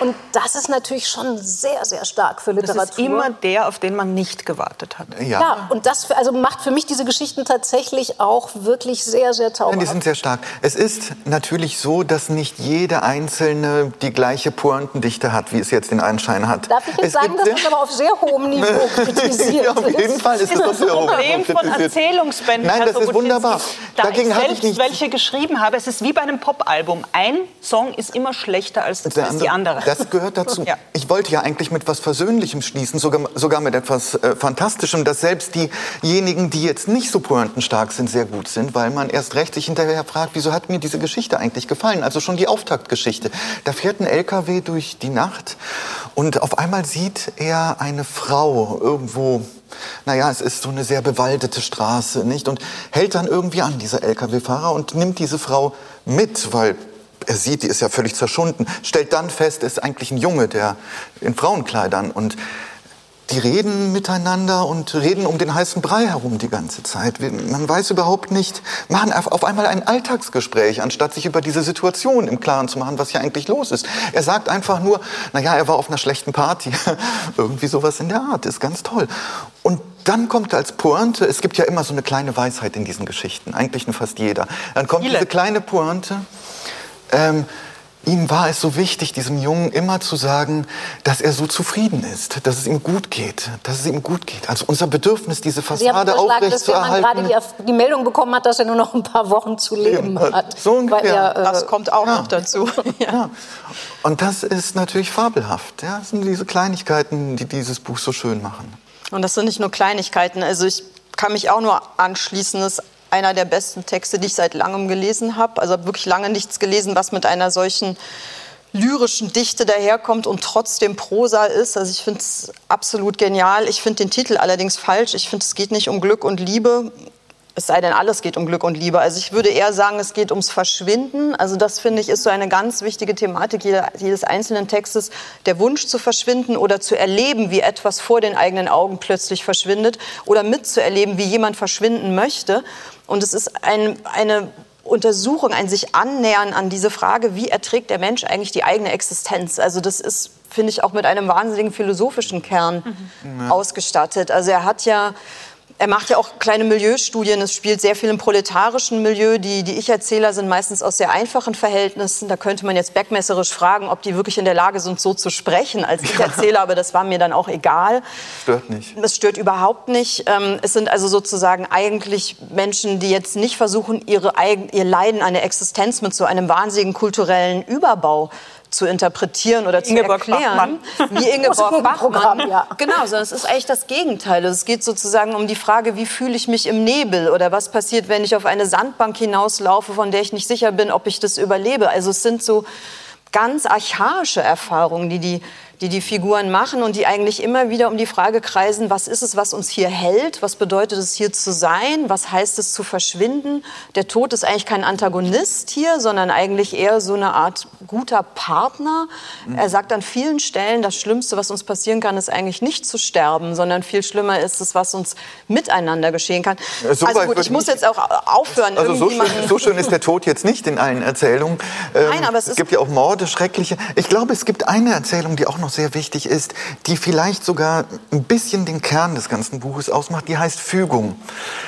und das ist natürlich schon sehr, sehr stark für Literatur. Das ist immer der, auf den man nicht gewartet hat. Ja, ja und das für, also macht für mich diese Geschichten tatsächlich auch wirklich sehr, sehr zauberhaft. Ja, die sind sehr stark. Es ist natürlich so, dass nicht jede einzelne die gleiche Pointendichte hat, wie es jetzt den Anschein hat. Darf ich jetzt es sagen, dass das aber auf sehr hohem Niveau kritisiert (laughs) ja, auf jeden Fall ist, das, das Problem von Erzählungsbänden. Nein, das ist wunderbar. Da Dagegen ich selbst ich welche geschrieben habe, es ist wie bei einem Popalbum. Ein Song ist immer schlechter als, als die andere andere. Das gehört dazu. (laughs) Ja. Ich wollte ja eigentlich mit was Versöhnlichem schließen, sogar, sogar mit etwas äh, Fantastischem, dass selbst diejenigen, die jetzt nicht so pointenstark sind, sehr gut sind, weil man erst recht sich hinterher fragt, wieso hat mir diese Geschichte eigentlich gefallen? Also schon die Auftaktgeschichte. Da fährt ein LKW durch die Nacht und auf einmal sieht er eine Frau irgendwo naja, es ist so eine sehr bewaldete Straße, nicht? Und hält dann irgendwie an, dieser Lkw-Fahrer, und nimmt diese Frau mit, weil er sieht, die ist ja völlig zerschunden, stellt dann fest, es ist eigentlich ein Junge, der in Frauenkleidern und die reden miteinander und reden um den heißen Brei herum die ganze Zeit. Man weiß überhaupt nicht, machen auf einmal ein Alltagsgespräch, anstatt sich über diese Situation im Klaren zu machen, was hier eigentlich los ist. Er sagt einfach nur, naja, er war auf einer schlechten Party. (laughs) Irgendwie sowas in der Art, ist ganz toll. Und dann kommt als Pointe, es gibt ja immer so eine kleine Weisheit in diesen Geschichten, eigentlich nur fast jeder. Dann kommt Viele. diese kleine Pointe, ähm, ihm war es so wichtig, diesem Jungen immer zu sagen, dass er so zufrieden ist, dass es ihm gut geht, dass es ihm gut geht. Also unser Bedürfnis, diese Fassade aufrechtzuerhalten. gerade die, die, Meldung bekommen hat, dass er nur noch ein paar Wochen zu leben hat. So ungefähr. Er, äh, das kommt auch ja. noch dazu. (laughs) ja. ja. Und das ist natürlich fabelhaft. Ja, das sind diese Kleinigkeiten, die dieses Buch so schön machen. Und das sind nicht nur Kleinigkeiten. Also ich kann mich auch nur anschließen. Das einer der besten Texte, die ich seit langem gelesen habe. Also wirklich lange nichts gelesen, was mit einer solchen lyrischen Dichte daherkommt und trotzdem Prosa ist. Also ich finde es absolut genial. Ich finde den Titel allerdings falsch. Ich finde, es geht nicht um Glück und Liebe. Es sei denn, alles geht um Glück und Liebe. Also ich würde eher sagen, es geht ums Verschwinden. Also das finde ich ist so eine ganz wichtige Thematik jedes einzelnen Textes, der Wunsch zu verschwinden oder zu erleben, wie etwas vor den eigenen Augen plötzlich verschwindet oder mitzuerleben, wie jemand verschwinden möchte. Und es ist ein, eine Untersuchung, ein sich annähern an diese Frage, wie erträgt der Mensch eigentlich die eigene Existenz? Also das ist, finde ich, auch mit einem wahnsinnigen philosophischen Kern mhm. ausgestattet. Also er hat ja er macht ja auch kleine Milieustudien. Es spielt sehr viel im proletarischen Milieu. Die, die Ich-Erzähler sind meistens aus sehr einfachen Verhältnissen. Da könnte man jetzt backmesserisch fragen, ob die wirklich in der Lage sind, so zu sprechen als (laughs) Ich-Erzähler. Aber das war mir dann auch egal. Stört nicht. Es stört überhaupt nicht. Ähm, es sind also sozusagen eigentlich Menschen, die jetzt nicht versuchen, ihre, ihr Leiden an der Existenz mit so einem wahnsinnigen kulturellen Überbau zu interpretieren oder zu Ingeborg erklären. Bachmann. Wie (laughs) Ingeborg Bachmann. ja. Genau, sondern es ist eigentlich das Gegenteil. Es geht sozusagen um die Frage, wie fühle ich mich im Nebel oder was passiert, wenn ich auf eine Sandbank hinauslaufe, von der ich nicht sicher bin, ob ich das überlebe. Also es sind so ganz archaische Erfahrungen, die die die die Figuren machen und die eigentlich immer wieder um die Frage kreisen, was ist es, was uns hier hält? Was bedeutet es, hier zu sein? Was heißt es, zu verschwinden? Der Tod ist eigentlich kein Antagonist hier, sondern eigentlich eher so eine Art guter Partner. Er sagt an vielen Stellen, das Schlimmste, was uns passieren kann, ist eigentlich nicht zu sterben, sondern viel schlimmer ist es, was uns miteinander geschehen kann. So also gut, ich muss jetzt auch aufhören. Also so schön, so schön ist der Tod jetzt nicht in allen Erzählungen. Ähm, Nein, aber es es gibt ja auch Morde, schreckliche. Ich glaube, es gibt eine Erzählung, die auch noch sehr wichtig ist, die vielleicht sogar ein bisschen den Kern des ganzen Buches ausmacht. Die heißt Fügung.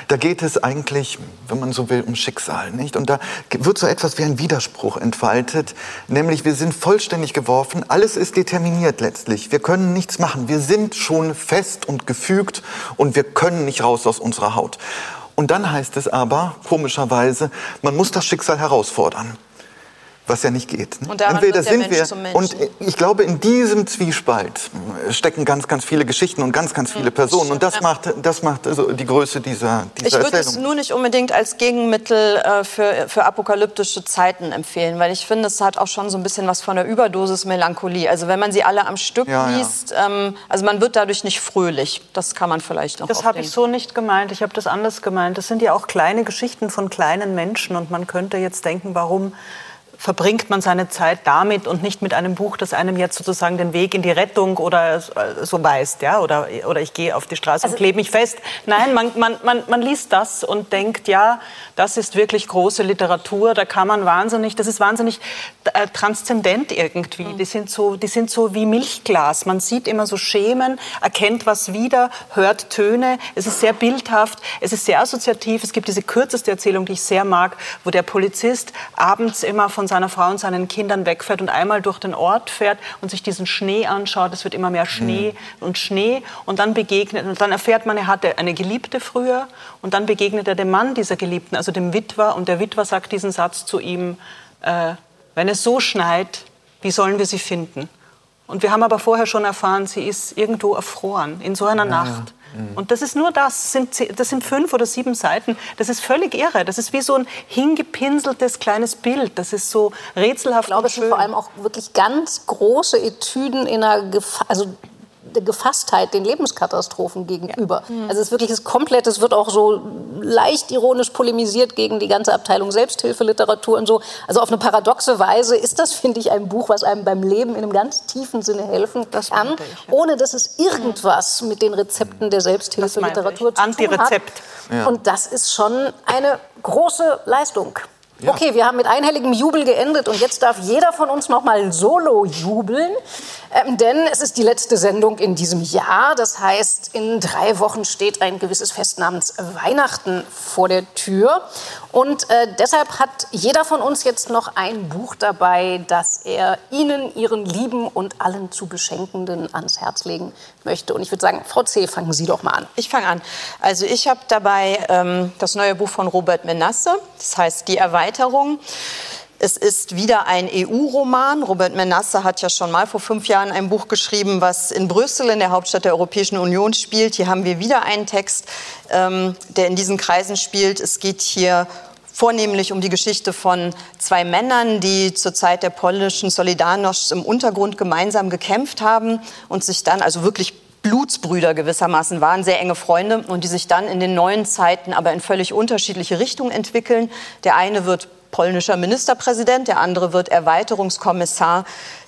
Da geht es eigentlich, wenn man so will, um Schicksal, nicht? Und da wird so etwas wie ein Widerspruch entfaltet, nämlich wir sind vollständig geworfen. Alles ist determiniert letztlich. Wir können nichts machen. Wir sind schon fest und gefügt und wir können nicht raus aus unserer Haut. Und dann heißt es aber, komischerweise, man muss das Schicksal herausfordern. Was ja nicht geht. ne? Und daran Entweder wird der sind Mensch wir und ich glaube, in diesem Zwiespalt stecken ganz, ganz viele Geschichten und ganz, ganz viele Personen. Und das ja. macht, das macht also die Größe dieser, dieser Ich würde es nur nicht unbedingt als Gegenmittel äh, für, für apokalyptische Zeiten empfehlen, weil ich finde, es hat auch schon so ein bisschen was von der Überdosis Melancholie. Also wenn man sie alle am Stück Ja, ja. liest, ähm, also man wird dadurch nicht fröhlich. Das kann man vielleicht noch Das habe ich so nicht gemeint. Ich habe das anders gemeint. Das sind ja auch kleine Geschichten von kleinen Menschen. Und man könnte jetzt denken, warum verbringt man seine Zeit damit und nicht mit einem Buch, das einem jetzt sozusagen den Weg in die Rettung oder äh, so weist, ja, oder, oder ich gehe auf die Straße und klebe mich fest. Nein, man, man, man, man liest das und denkt, ja, das ist wirklich große Literatur, da kann man wahnsinnig, das ist wahnsinnig äh, transzendent irgendwie. Die, sind so, die sind so wie Milchglas. Man sieht immer so Schemen, erkennt was wieder, hört Töne. Es ist sehr bildhaft, es ist sehr assoziativ. Es gibt diese kürzeste Erzählung, die ich sehr mag, wo der Polizist abends immer von seiner Frau und seinen Kindern wegfährt und einmal durch den Ort fährt und sich diesen Schnee anschaut. Es wird immer mehr Schnee und Schnee und dann begegnet und dann erfährt man, er hatte eine Geliebte früher und dann begegnet er dem Mann dieser Geliebten, also dem Witwer und der Witwer sagt diesen Satz zu ihm, äh, wenn es so schneit, wie sollen wir sie finden? Und wir haben aber vorher schon erfahren, sie ist irgendwo erfroren in so einer Nacht. Und das ist nur das, Das sind, ze- das sind fünf oder sieben Seiten. Das ist völlig irre. Das ist wie so ein hingepinseltes kleines Bild. Das ist so rätselhaft Ich glaube, es sind vor allem auch wirklich ganz große Etüden in einer Gefa also Gefasstheit den Lebenskatastrophen gegenüber. Also es ist wirklich das komplett, es wird auch so leicht ironisch polemisiert gegen die ganze Abteilung Selbsthilfeliteratur und so. Also auf eine paradoxe Weise ist das, (laughs) finde ich, ein Buch, was einem beim Leben in einem ganz tiefen Sinne helfen Das kann, ich, ja. ohne dass es irgendwas mit den Rezepten der Selbsthilfeliteratur zu tun hat. Antirezept. Und das ist schon eine große Leistung. Okay, wir haben mit einhelligem Jubel geendet und jetzt darf jeder von uns noch mal solo jubeln, ähm, denn es ist die letzte Sendung in diesem Jahr. Das heißt, in drei Wochen steht ein gewisses Fest namens Weihnachten vor der Tür und äh, deshalb hat jeder von uns jetzt noch ein Buch dabei, das er Ihnen, Ihren Lieben und allen zu Beschenkenden ans Herz legen möchte. Und ich würde sagen, Frau C., fangen Sie doch mal an. Ich fange an. Also ich habe dabei ähm, das neue Buch von Robert Menasse, das heißt Die Erweiterung. Es ist wieder ein EU-Roman. Robert Menasse hat ja schon mal vor fünf Jahren ein Buch geschrieben, was in Brüssel, in der Hauptstadt der Europäischen Union spielt. Hier haben wir wieder einen Text, ähm, der in diesen Kreisen spielt. Es geht hier vornehmlich um die Geschichte von zwei Männern, die zur Zeit der polnischen Solidarność im Untergrund gemeinsam gekämpft haben und sich dann also wirklich Blutsbrüder gewissermaßen waren, sehr enge Freunde und die sich dann in den neuen Zeiten aber in völlig unterschiedliche Richtungen entwickeln. Der eine wird polnischer Ministerpräsident, der andere wird Erweiterungskommissar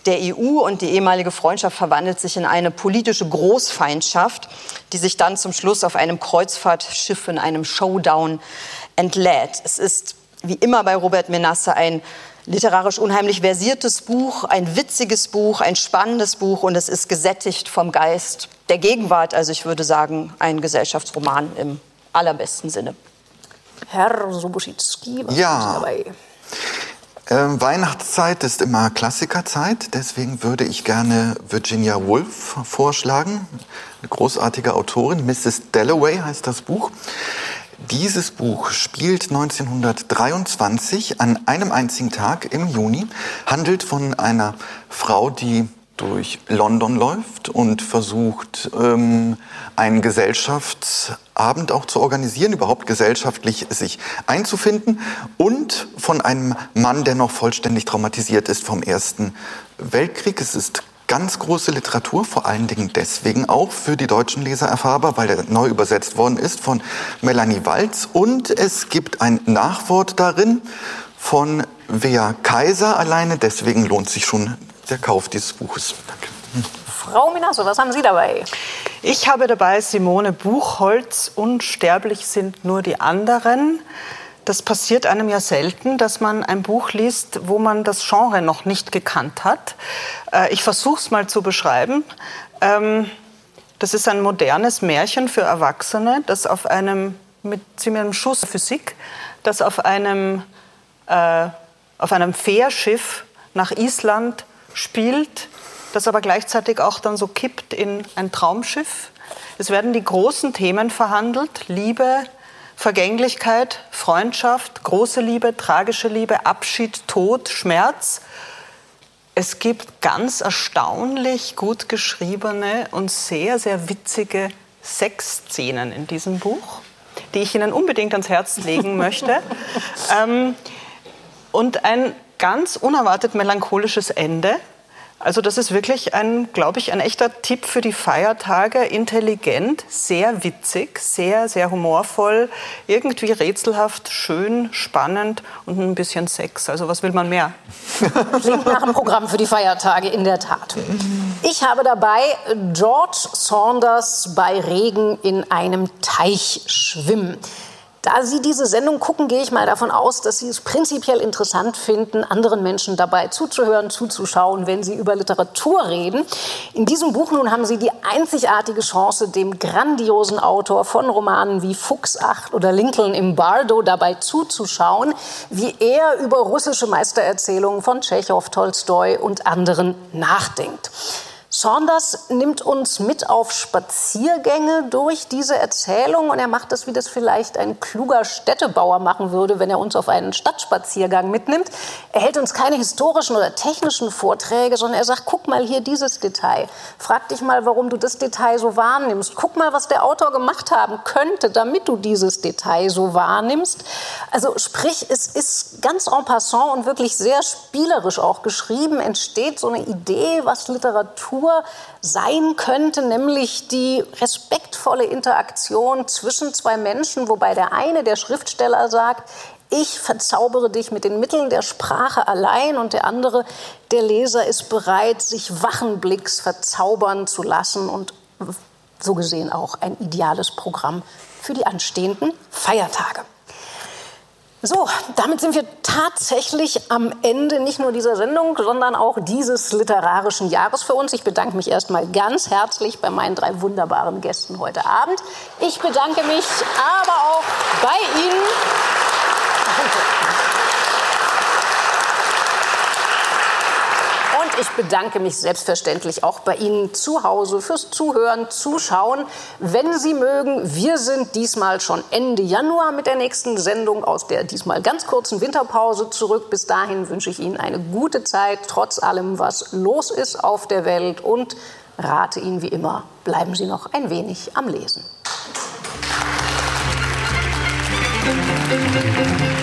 der EU und die ehemalige Freundschaft verwandelt sich in eine politische Großfeindschaft, die sich dann zum Schluss auf einem Kreuzfahrtschiff in einem Showdown entlädt. Es ist wie immer bei Robert Menasse ein literarisch unheimlich versiertes Buch, ein witziges Buch, ein spannendes Buch und es ist gesättigt vom Geist der Gegenwart. Also ich würde sagen, ein Gesellschaftsroman im allerbesten Sinne. Herr Sobuschitski, was Ja. dabei? Ähm, Weihnachtszeit ist immer Klassikerzeit, deswegen würde ich gerne Virginia Woolf vorschlagen. Eine großartige Autorin, Mrs. Dalloway heißt das Buch. Dieses Buch spielt 1923 an einem einzigen Tag im Juni, handelt von einer Frau, die durch London läuft und versucht, ähm, einen Gesellschaftsabend auch zu organisieren, überhaupt gesellschaftlich sich einzufinden und von einem Mann, der noch vollständig traumatisiert ist vom Ersten Weltkrieg. Es ist ganz große Literatur, vor allen Dingen deswegen auch für die deutschen Leser erfahrbar, weil er neu übersetzt worden ist von Melanie Walz. Und es gibt ein Nachwort darin von Wea Kaiser alleine. Deswegen lohnt sich schon der Kauf dieses Buches. Danke. Frau Minasso, was haben Sie dabei? Ich habe dabei Simone Buchholz, Unsterblich sind nur die anderen. Das passiert einem ja selten, dass man ein Buch liest, wo man das Genre noch nicht gekannt hat. Äh, Ich versuche es mal zu beschreiben. Ähm, Das ist ein modernes Märchen für Erwachsene, das auf einem, mit ziemlich einem Schuss Physik, das auf einem, äh, auf einem Fährschiff nach Island spielt, das aber gleichzeitig auch dann so kippt in ein Traumschiff. Es werden die großen Themen verhandelt, Liebe, Vergänglichkeit, Freundschaft, große Liebe, tragische Liebe, Abschied, Tod, Schmerz. Es gibt ganz erstaunlich gut geschriebene und sehr, sehr witzige Sexszenen in diesem Buch, die ich Ihnen unbedingt ans Herz legen (laughs) möchte. ähm, und ein ganz unerwartet melancholisches Ende. Also das ist wirklich ein, glaube ich, ein echter Tipp für die Feiertage. Intelligent, sehr witzig, sehr, sehr humorvoll, irgendwie rätselhaft, schön, spannend und ein bisschen Sex. Also was will man mehr? (laughs) Klingt nach einem Programm für die Feiertage, in der Tat. Ich habe dabei George Saunders bei Regen in einem Teich schwimmen. Da Sie diese Sendung gucken, gehe ich mal davon aus, dass Sie es prinzipiell interessant finden, anderen Menschen dabei zuzuhören, zuzuschauen, wenn sie über Literatur reden. In diesem Buch nun haben Sie die einzigartige Chance, dem grandiosen Autor von Romanen wie Fuchs 8 oder Lincoln im Bardo dabei zuzuschauen, wie er über russische Meistererzählungen von Tschechow, Tolstoi und anderen nachdenkt. Saunders nimmt uns mit auf Spaziergänge durch diese Erzählung und er macht das, wie das vielleicht ein kluger Städtebauer machen würde, wenn er uns auf einen Stadtspaziergang mitnimmt. Er hält uns keine historischen oder technischen Vorträge, sondern er sagt, guck mal hier dieses Detail. Frag dich mal, warum du das Detail so wahrnimmst. Guck mal, was der Autor gemacht haben könnte, damit du dieses Detail so wahrnimmst. Also sprich, es ist ganz en passant und wirklich sehr spielerisch auch geschrieben, entsteht so eine Idee, was Literatur sein könnte, nämlich die respektvolle Interaktion zwischen zwei Menschen, wobei der eine, der Schriftsteller, sagt, ich verzaubere dich mit den Mitteln der Sprache allein und der andere, der Leser, ist bereit, sich wachen Blicks verzaubern zu lassen und so gesehen auch ein ideales Programm für die anstehenden Feiertage. So, damit sind wir tatsächlich am Ende nicht nur dieser Sendung, sondern auch dieses literarischen Jahres für uns. Ich bedanke mich erstmal ganz herzlich bei meinen drei wunderbaren Gästen heute Abend. Ich bedanke mich aber auch bei Ihnen. Und ich bedanke mich selbstverständlich auch bei Ihnen zu Hause fürs Zuhören, Zuschauen. Wenn Sie mögen, wir sind diesmal schon Ende Januar mit der nächsten Sendung aus der diesmal ganz kurzen Winterpause zurück. Bis dahin wünsche ich Ihnen eine gute Zeit, trotz allem, was los ist auf der Welt und rate Ihnen wie immer, bleiben Sie noch ein wenig am Lesen. Musik